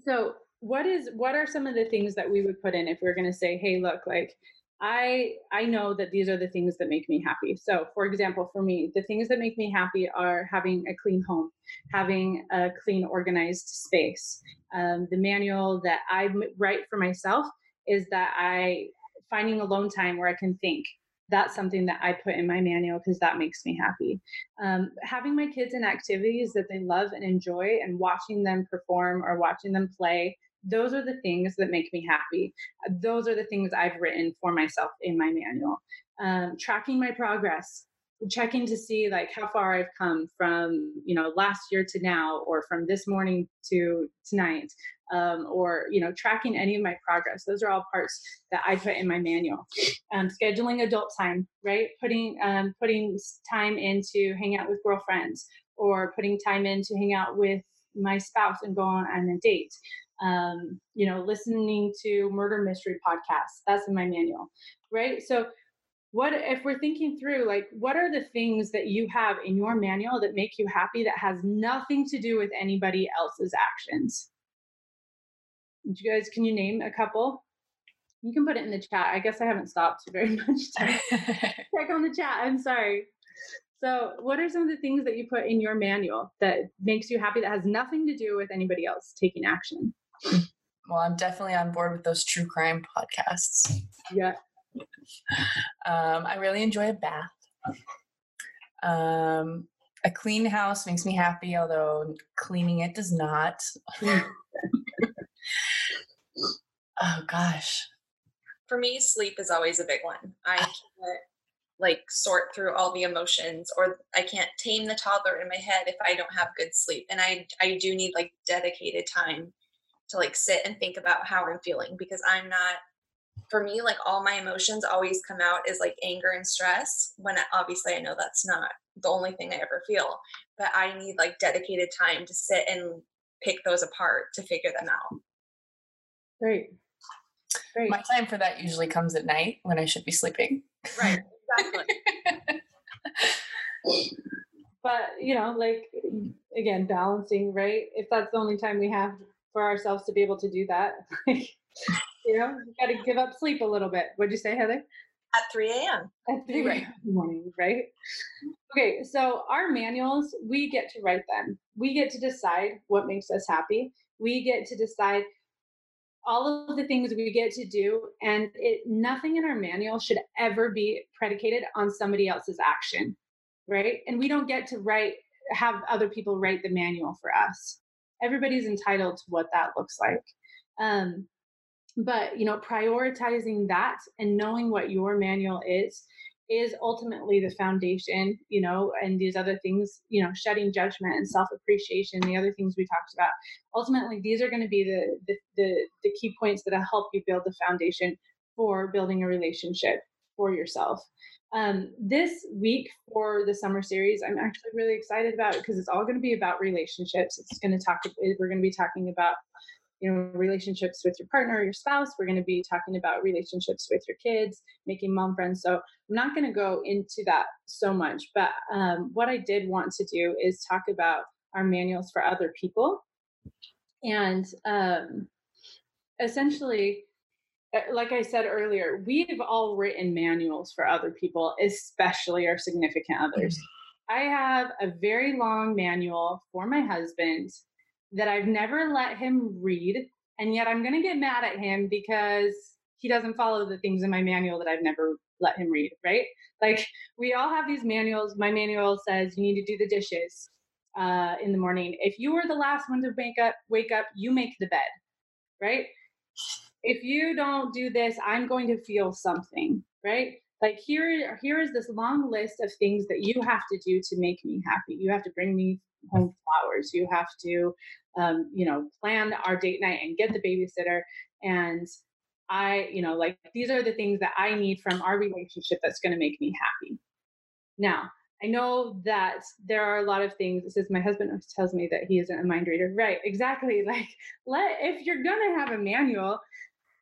so what is what are some of the things that we would put in if we we're going to say, hey, look, like I I know that these are the things that make me happy. So, for example, for me, the things that make me happy are having a clean home, having a clean, organized space. Um, the manual that I write for myself is that I finding alone time where I can think. That's something that I put in my manual because that makes me happy. Um, having my kids in activities that they love and enjoy, and watching them perform or watching them play those are the things that make me happy. Those are the things I've written for myself in my manual. Um, tracking my progress, checking to see like how far I've come from you know last year to now, or from this morning to tonight, um, or you know tracking any of my progress. Those are all parts that I put in my manual. Um, scheduling adult time, right? Putting um, putting time into hang out with girlfriends, or putting time in to hang out with my spouse and go on, on a date um, you know, listening to murder mystery podcasts. That's in my manual, right? So, what if we're thinking through, like, what are the things that you have in your manual that make you happy that has nothing to do with anybody else's actions? You guys, can you name a couple? You can put it in the chat. I guess I haven't stopped very much check on the chat. I'm sorry. So, what are some of the things that you put in your manual that makes you happy that has nothing to do with anybody else taking action? Well, I'm definitely on board with those true crime podcasts. Yeah. Um, I really enjoy a bath. Um, a clean house makes me happy, although cleaning it does not. oh gosh. For me, sleep is always a big one. I ah. can't like sort through all the emotions or I can't tame the toddler in my head if I don't have good sleep. And I I do need like dedicated time to like sit and think about how I'm feeling because I'm not for me like all my emotions always come out as like anger and stress when obviously I know that's not the only thing I ever feel but I need like dedicated time to sit and pick those apart to figure them out. Great. Great. My time for that usually comes at night when I should be sleeping. Right. Exactly. but you know like again balancing right if that's the only time we have for ourselves to be able to do that. you know, you got to give up sleep a little bit. What'd you say, Heather? at 3 a.m. At 3 right. a.m. morning, right? Okay, so our manuals, we get to write them. We get to decide what makes us happy. We get to decide all of the things we get to do and it nothing in our manual should ever be predicated on somebody else's action right? And we don't get to write have other people write the manual for us. Everybody's entitled to what that looks like. Um, but you know prioritizing that and knowing what your manual is is ultimately the foundation, you know, and these other things, you know, shedding judgment and self appreciation, the other things we talked about. Ultimately, these are going to be the, the, the the key points that help you build the foundation for building a relationship for yourself. Um, this week for the summer series, I'm actually really excited about because it's all going to be about relationships. It's going to talk. We're going to be talking about you know relationships with your partner or your spouse we're going to be talking about relationships with your kids making mom friends so i'm not going to go into that so much but um, what i did want to do is talk about our manuals for other people and um, essentially uh, like i said earlier we've all written manuals for other people especially our significant others mm-hmm. i have a very long manual for my husband that I've never let him read. And yet I'm going to get mad at him because he doesn't follow the things in my manual that I've never let him read, right? Like we all have these manuals. My manual says you need to do the dishes uh, in the morning. If you are the last one to wake up, wake up, you make the bed, right? If you don't do this, I'm going to feel something, right? Like here, here is this long list of things that you have to do to make me happy. You have to bring me home flowers. You have to, um, you know, plan our date night and get the babysitter. And I, you know, like these are the things that I need from our relationship that's going to make me happy. Now, I know that there are a lot of things. This is my husband tells me that he isn't a mind reader. Right, exactly. Like, let if you're gonna have a manual,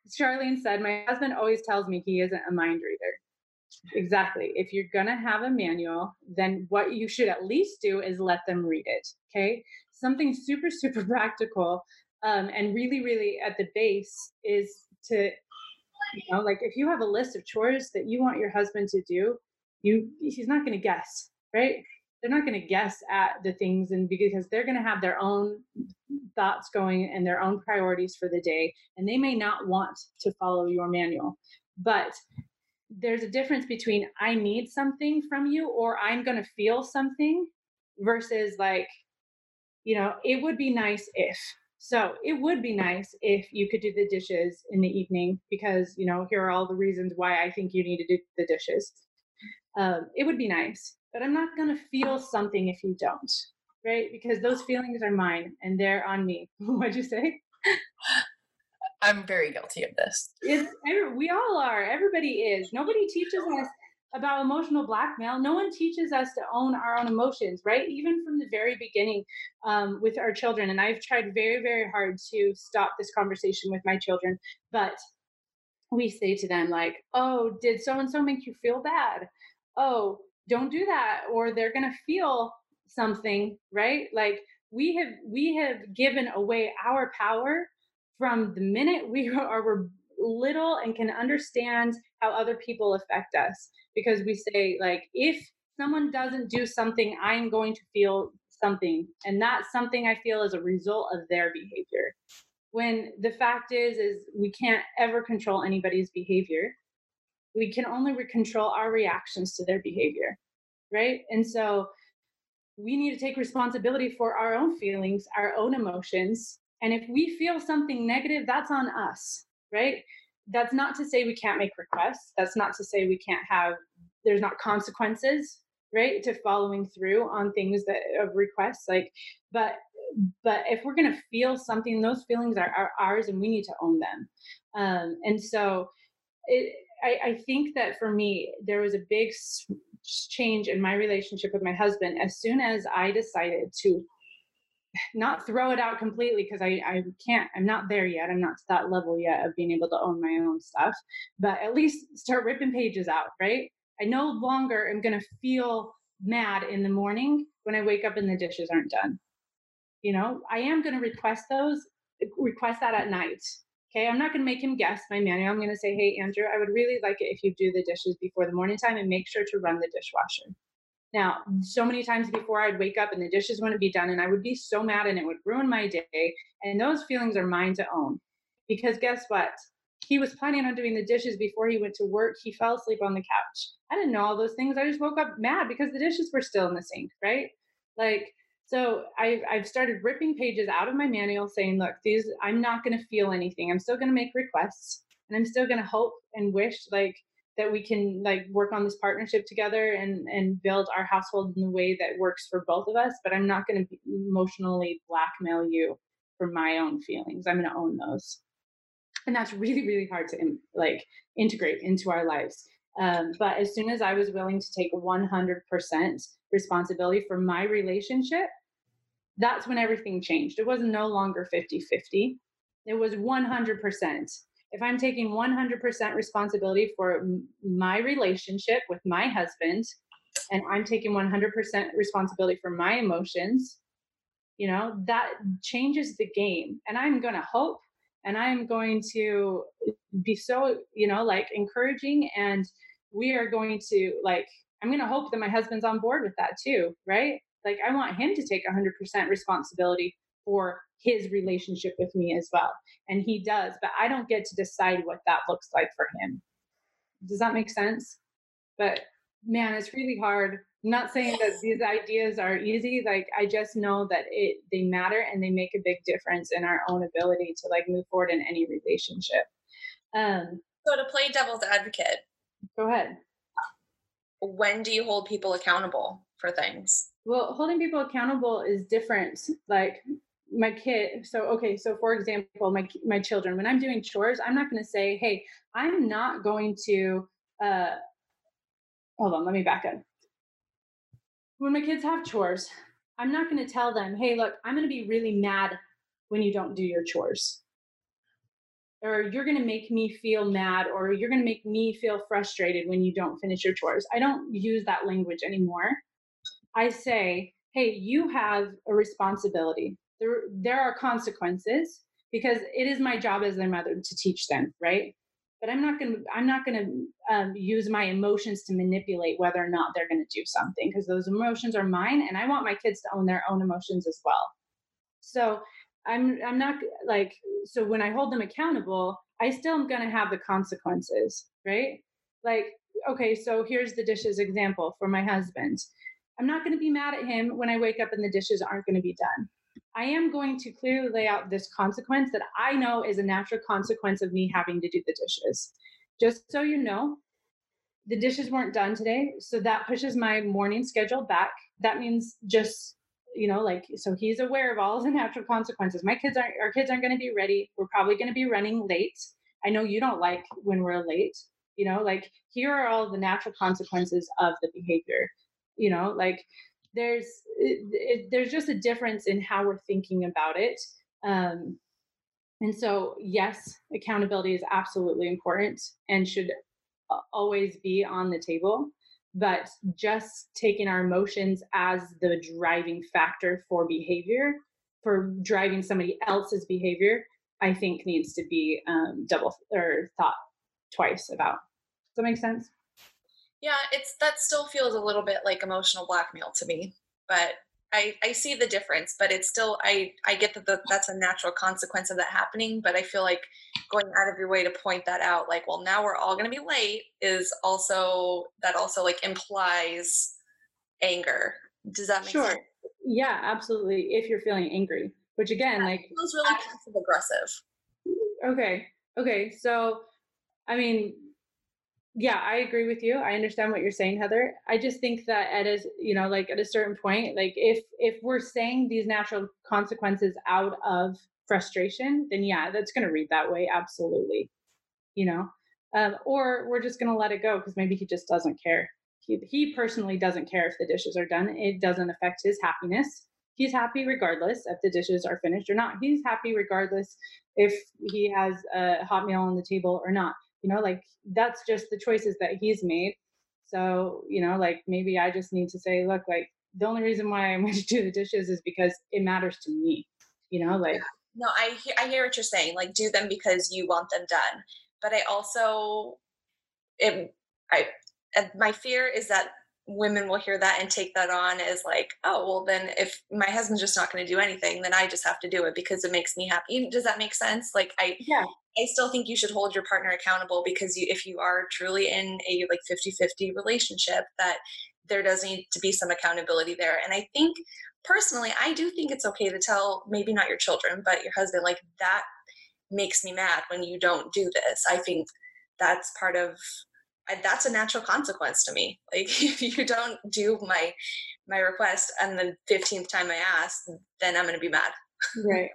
Charlene said, my husband always tells me he isn't a mind reader. Exactly. If you're going to have a manual, then what you should at least do is let them read it. Okay. Something super, super practical um, and really, really at the base is to, you know, like if you have a list of chores that you want your husband to do, you he's not going to guess, right? They're not going to guess at the things and because they're going to have their own thoughts going and their own priorities for the day and they may not want to follow your manual but there's a difference between I need something from you or I'm going to feel something versus like, you know, it would be nice if. So it would be nice if you could do the dishes in the evening because, you know, here are all the reasons why I think you need to do the dishes. Um, it would be nice, but I'm not going to feel something if you don't, right? Because those feelings are mine and they're on me. What'd you say? I'm very guilty of this. It's, we all are. Everybody is. Nobody teaches us about emotional blackmail. No one teaches us to own our own emotions, right? Even from the very beginning um, with our children. And I've tried very, very hard to stop this conversation with my children. But we say to them, like, oh, did so and so make you feel bad? Oh, don't do that. Or they're going to feel something, right? Like, we have we have given away our power from the minute we are little and can understand how other people affect us. Because we say like if someone doesn't do something i'm going to feel something. And that something i feel is a result of their behavior. When the fact is is we can't ever control anybody's behavior. We can only control our reactions to their behavior right? And so we need to take responsibility for our own feelings our own emotions and if we feel something negative, that's on us, right? That's not to say we can't make requests. That's not to say we can't have, there's not consequences, right, to following through on things that of requests. Like, but but if we're going to feel something those feelings are, are, ours and we need to own them um, and so it, I, I, think that for me there was a big change in my relationship with my husband as soon as i decided to not throw it out completely because I, I can't i'm not there yet i'm not to that level yet of being able to own my own stuff but at least start ripping pages out right i no longer am going to feel mad in the morning when i wake up and the dishes aren't done you know i am going to request those request that at night Okay, I'm not going to make him guess my manual. I'm going to say, hey, Andrew, I would really like it if you do the dishes before the morning time and make sure to run the dishwasher. Now, so many times before I'd wake up and the dishes wouldn't be done, and I would be so mad and it would ruin my day. And those feelings are mine to own. Because guess what? He was planning on doing the dishes before he went to work. He fell asleep on the couch. I didn't know all those things. I just woke up mad because the dishes were still in the sink, right? Like, so I, I've started ripping pages out of my manual saying, look, these, I'm not going to feel anything. I'm still going to make requests and I'm still going to hope and wish like that we can like work on this partnership together and and build our household in the way that works for both of us but i'm not going to emotionally blackmail you for my own feelings. I'm going to own those. And that's really really hard to like integrate into our lives. Um, but as soon as i was willing to take 100% responsibility for my relationship that's when everything changed. It was no longer 50-50 it was 100% if I'm taking 100% responsibility for my relationship with my husband and I'm taking 100% responsibility for my emotions, you know, that changes the game. And I'm going to hope and I'm going to be so, you know, like encouraging and we are going to like I'm going to hope that my husband's on board with that too, right? Like I want him to take 100% responsibility for his relationship with me as well. And he does, but I don't get to decide what that looks like for him. Does that make sense? But man, it's really hard. I'm not saying that these ideas are easy. Like I just know that it they matter and they make a big difference in our own ability to like move forward in any relationship. Um so to play devil's advocate. Go ahead. When do you hold people accountable for things? Well, holding people accountable is different. Like my kid so okay so for example my my children when i'm doing chores i'm not going to say hey i'm not going to uh hold on let me back up. When my kids have chores i'm not going to tell them hey look i'm going to be really mad when you don't do your chores. Or you're going to make me feel mad or you're going to make me feel frustrated when you don't finish your chores. I don't use that language anymore. I say hey you have a responsibility there there are consequences because it is my job as their mother to teach them right? But i'm not going to i'm not going to um, use my emotions to manipulate whether or not they're going to do something because those emotions are mine and i want my kids to own their own emotions as well. So i'm i'm not like so when i hold them accountable i still am going to have the consequences right? Like okay so here's the dishes example for my husband. I'm not going to be mad at him when i wake up and the dishes aren't going to be done I am going to clearly lay out this consequence that I know is a natural consequence of me having to do the dishes. Just so you know, the dishes weren't done today, so that pushes my morning schedule back. That means just you know like so he's aware of all the natural consequences my kids aren't our kids aren't going to be ready we're probably going to be running late i know you don't like when we're late you know like here are all the natural consequences of the behavior you know like there's it, it, there's just a difference in how we're thinking about it um, and so yes accountability is absolutely important and should always be on the table but just taking our emotions as the driving factor for behavior for driving somebody else's behavior i think needs to be um, double or thought twice about. Does that make sense yeah, it's that still feels a little bit like emotional blackmail to me, but I I see the difference, but it's still I I get that the, that's a natural consequence of that happening, but I feel like going out of your way to point that out, like, well, now we're all going to be late, is also that also like implies anger. Does that make sure. sense? Yeah, absolutely. If you're feeling angry, which again, yeah, like feels really passive aggressive. Okay, okay, so I mean, yeah i agree with you i understand what you're saying heather. I just think that at a you know like at a certain point like if if we're saying these natural consequences out of frustration then yeah that's going to read that way absolutely you know? Um, or we're just going to let it go because maybe he just doesn't care. He, he personally doesn't care if the dishes are done it doesn't affect his happiness. He's happy regardless if the dishes are finished or not he's happy regardless if he has a hot meal on the table or not you know like that's just the choices that he's made. So you know like maybe i just need to say look like the only reason why i'm going to do the dishes is because it matters to me you know like no i hear i hear what you're saying like do them because you want them done. But i also it i my fear is that women will hear that and take that on as like oh well then if my husband's just not going to do anything then i just have to do it because it makes me happy. Does that make sense? Like i yeah i still think you should hold your partner accountable because you if you are truly in a like 50-50 relationship that there does need to be some accountability there and i think personally i do think it's okay to tell maybe not your children but your husband like that makes me mad when you don't do this i think that's part of that's a natural consequence to me. Like if you don't do my my request and the 15th time I ask, then I'm going to be mad. right.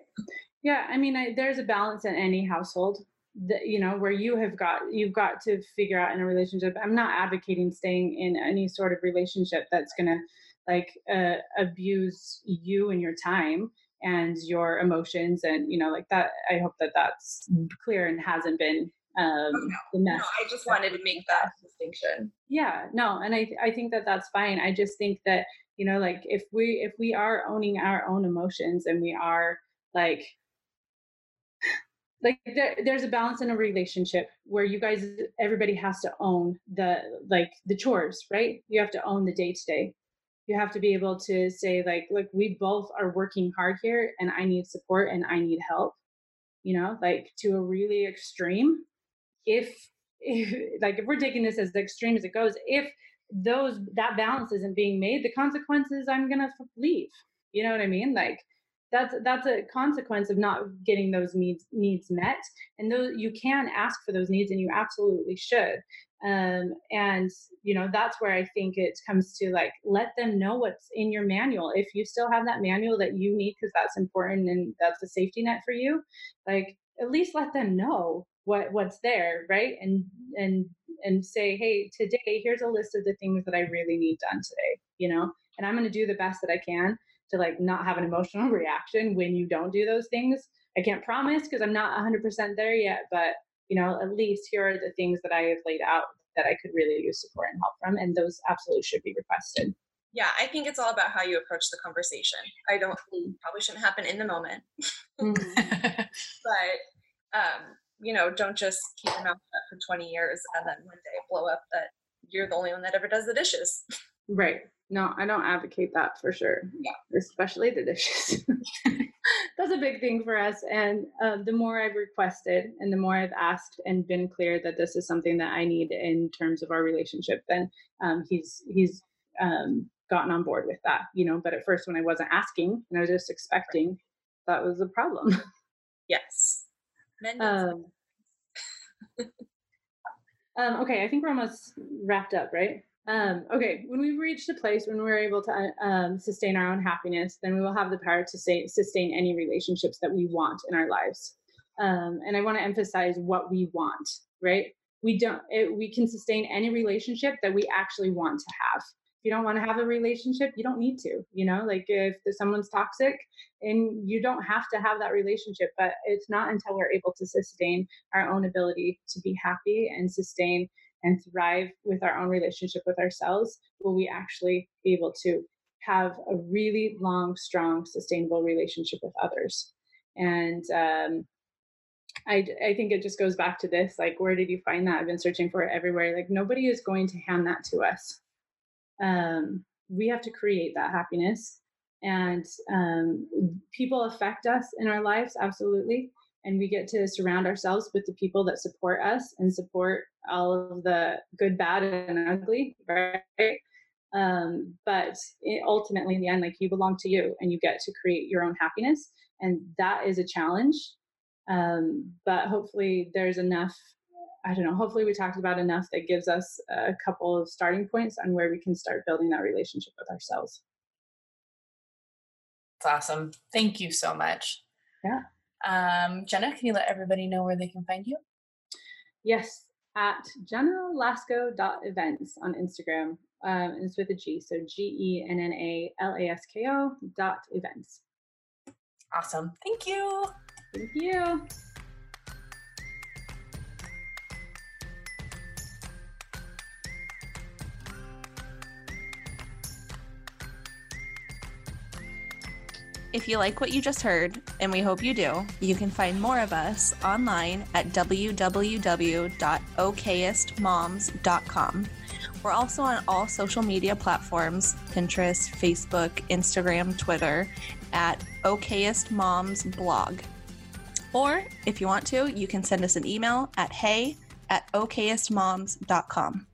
Yeah, I mean, I, there's a balance in any household that you know where you have got you've got to figure out in a relationship. I'm not advocating staying in any sort of relationship that's going to like uh, abuse you and your time and your emotions and you know like that i hope that that's clear and hasn't been um, oh, no, no, I just wanted to make that distinction. Yeah, no, and I I think that that's fine. I just think that you know, like if we if we are owning our own emotions and we are like like there, there's a balance in a relationship where you guys everybody has to own the like the chores right you have to own the day to day you have to be able to say like look we both are working hard here and i need support and i need help you know like to a really extreme if, if like if we're taking this as extreme as it goes, if those that balance isn't being made, the consequences I'm gonna leave. You know what I mean? Like that's that's a consequence of not getting those needs needs met. And those you can ask for those needs and you absolutely should. Um, and you know that's where i think it comes to like let them know what's in your manual. If you still have that manual that you need because that's important and that's a safety net for you like at least let them know what what's there right? And and and say hey today here's a list of the things that i really need done today you know? And i'm going to do the best that i can to like not have an emotional reaction when you don't do those things i can't promise because i'm not 100% there yet but you know at least here are the things that i have laid out that i could really use support and help from and those absolutely should be requested yeah i think it's all about how you approach the conversation i don't mm-hmm. probably shouldn't happen in the moment mm-hmm. but um you know, don't just keep your mouth shut for 20 years and then one day blow up that you're the only one that ever does the dishes. Right. No, I don't advocate that for sure. Yeah. Especially the dishes. That's a big thing for us. And uh, the more I've requested and the more I've asked and been clear that this is something that I need in terms of our relationship, then um, he's he's um, gotten on board with that. You know, but at first when I wasn't asking and I was just expecting, that was a problem. Yes. Um, um, okay, I think we're almost wrapped up, right? Um, okay, when we've reached a place when we're able to um, sustain our own happiness, then we will have the power to say, sustain any relationships that we want in our lives. Um, and I want to emphasize what we want, right? We don't. It, we can sustain any relationship that we actually want to have if you don't want to have a relationship you don't need to you know like if someone's toxic and you don't have to have that relationship but it's not until we're able to sustain our own ability to be happy and sustain and thrive with our own relationship with ourselves will we actually be able to have a really long strong sustainable relationship with others. And um, I, I think it just goes back to this like where did you find that? I've been searching for it everywhere. Like nobody is going to hand that to us. Um, we have to create that happiness. And um, people affect us in our lives absolutely and we get to surround ourselves with the people that support us and support all of the good bad and ugly right um, but it, ultimately in the end like you belong to you and you get to create your own happiness and that is a challenge um, but hopefully there's enough I don't know, hopefully we talked about enough that gives us a couple of starting points on where we can start building that relationship with ourselves. That's awesome. Thank you so much. Yeah. Um, Genna, can you let everybody know where they can find you? Yes, at gennalasko.events on Instagram. Um, and it's with a G, so G E N N A L A S K O dot events. Awesome. Thank you. Thank you. If you like what you just heard, and we hope you do, you can find more of us online at www.okayestmoms.com. We're also on all social media platforms Pinterest, Facebook, Instagram, Twitter at Okayest Moms Blog. Or if you want to, you can send us an email at hey at okayestmoms.com.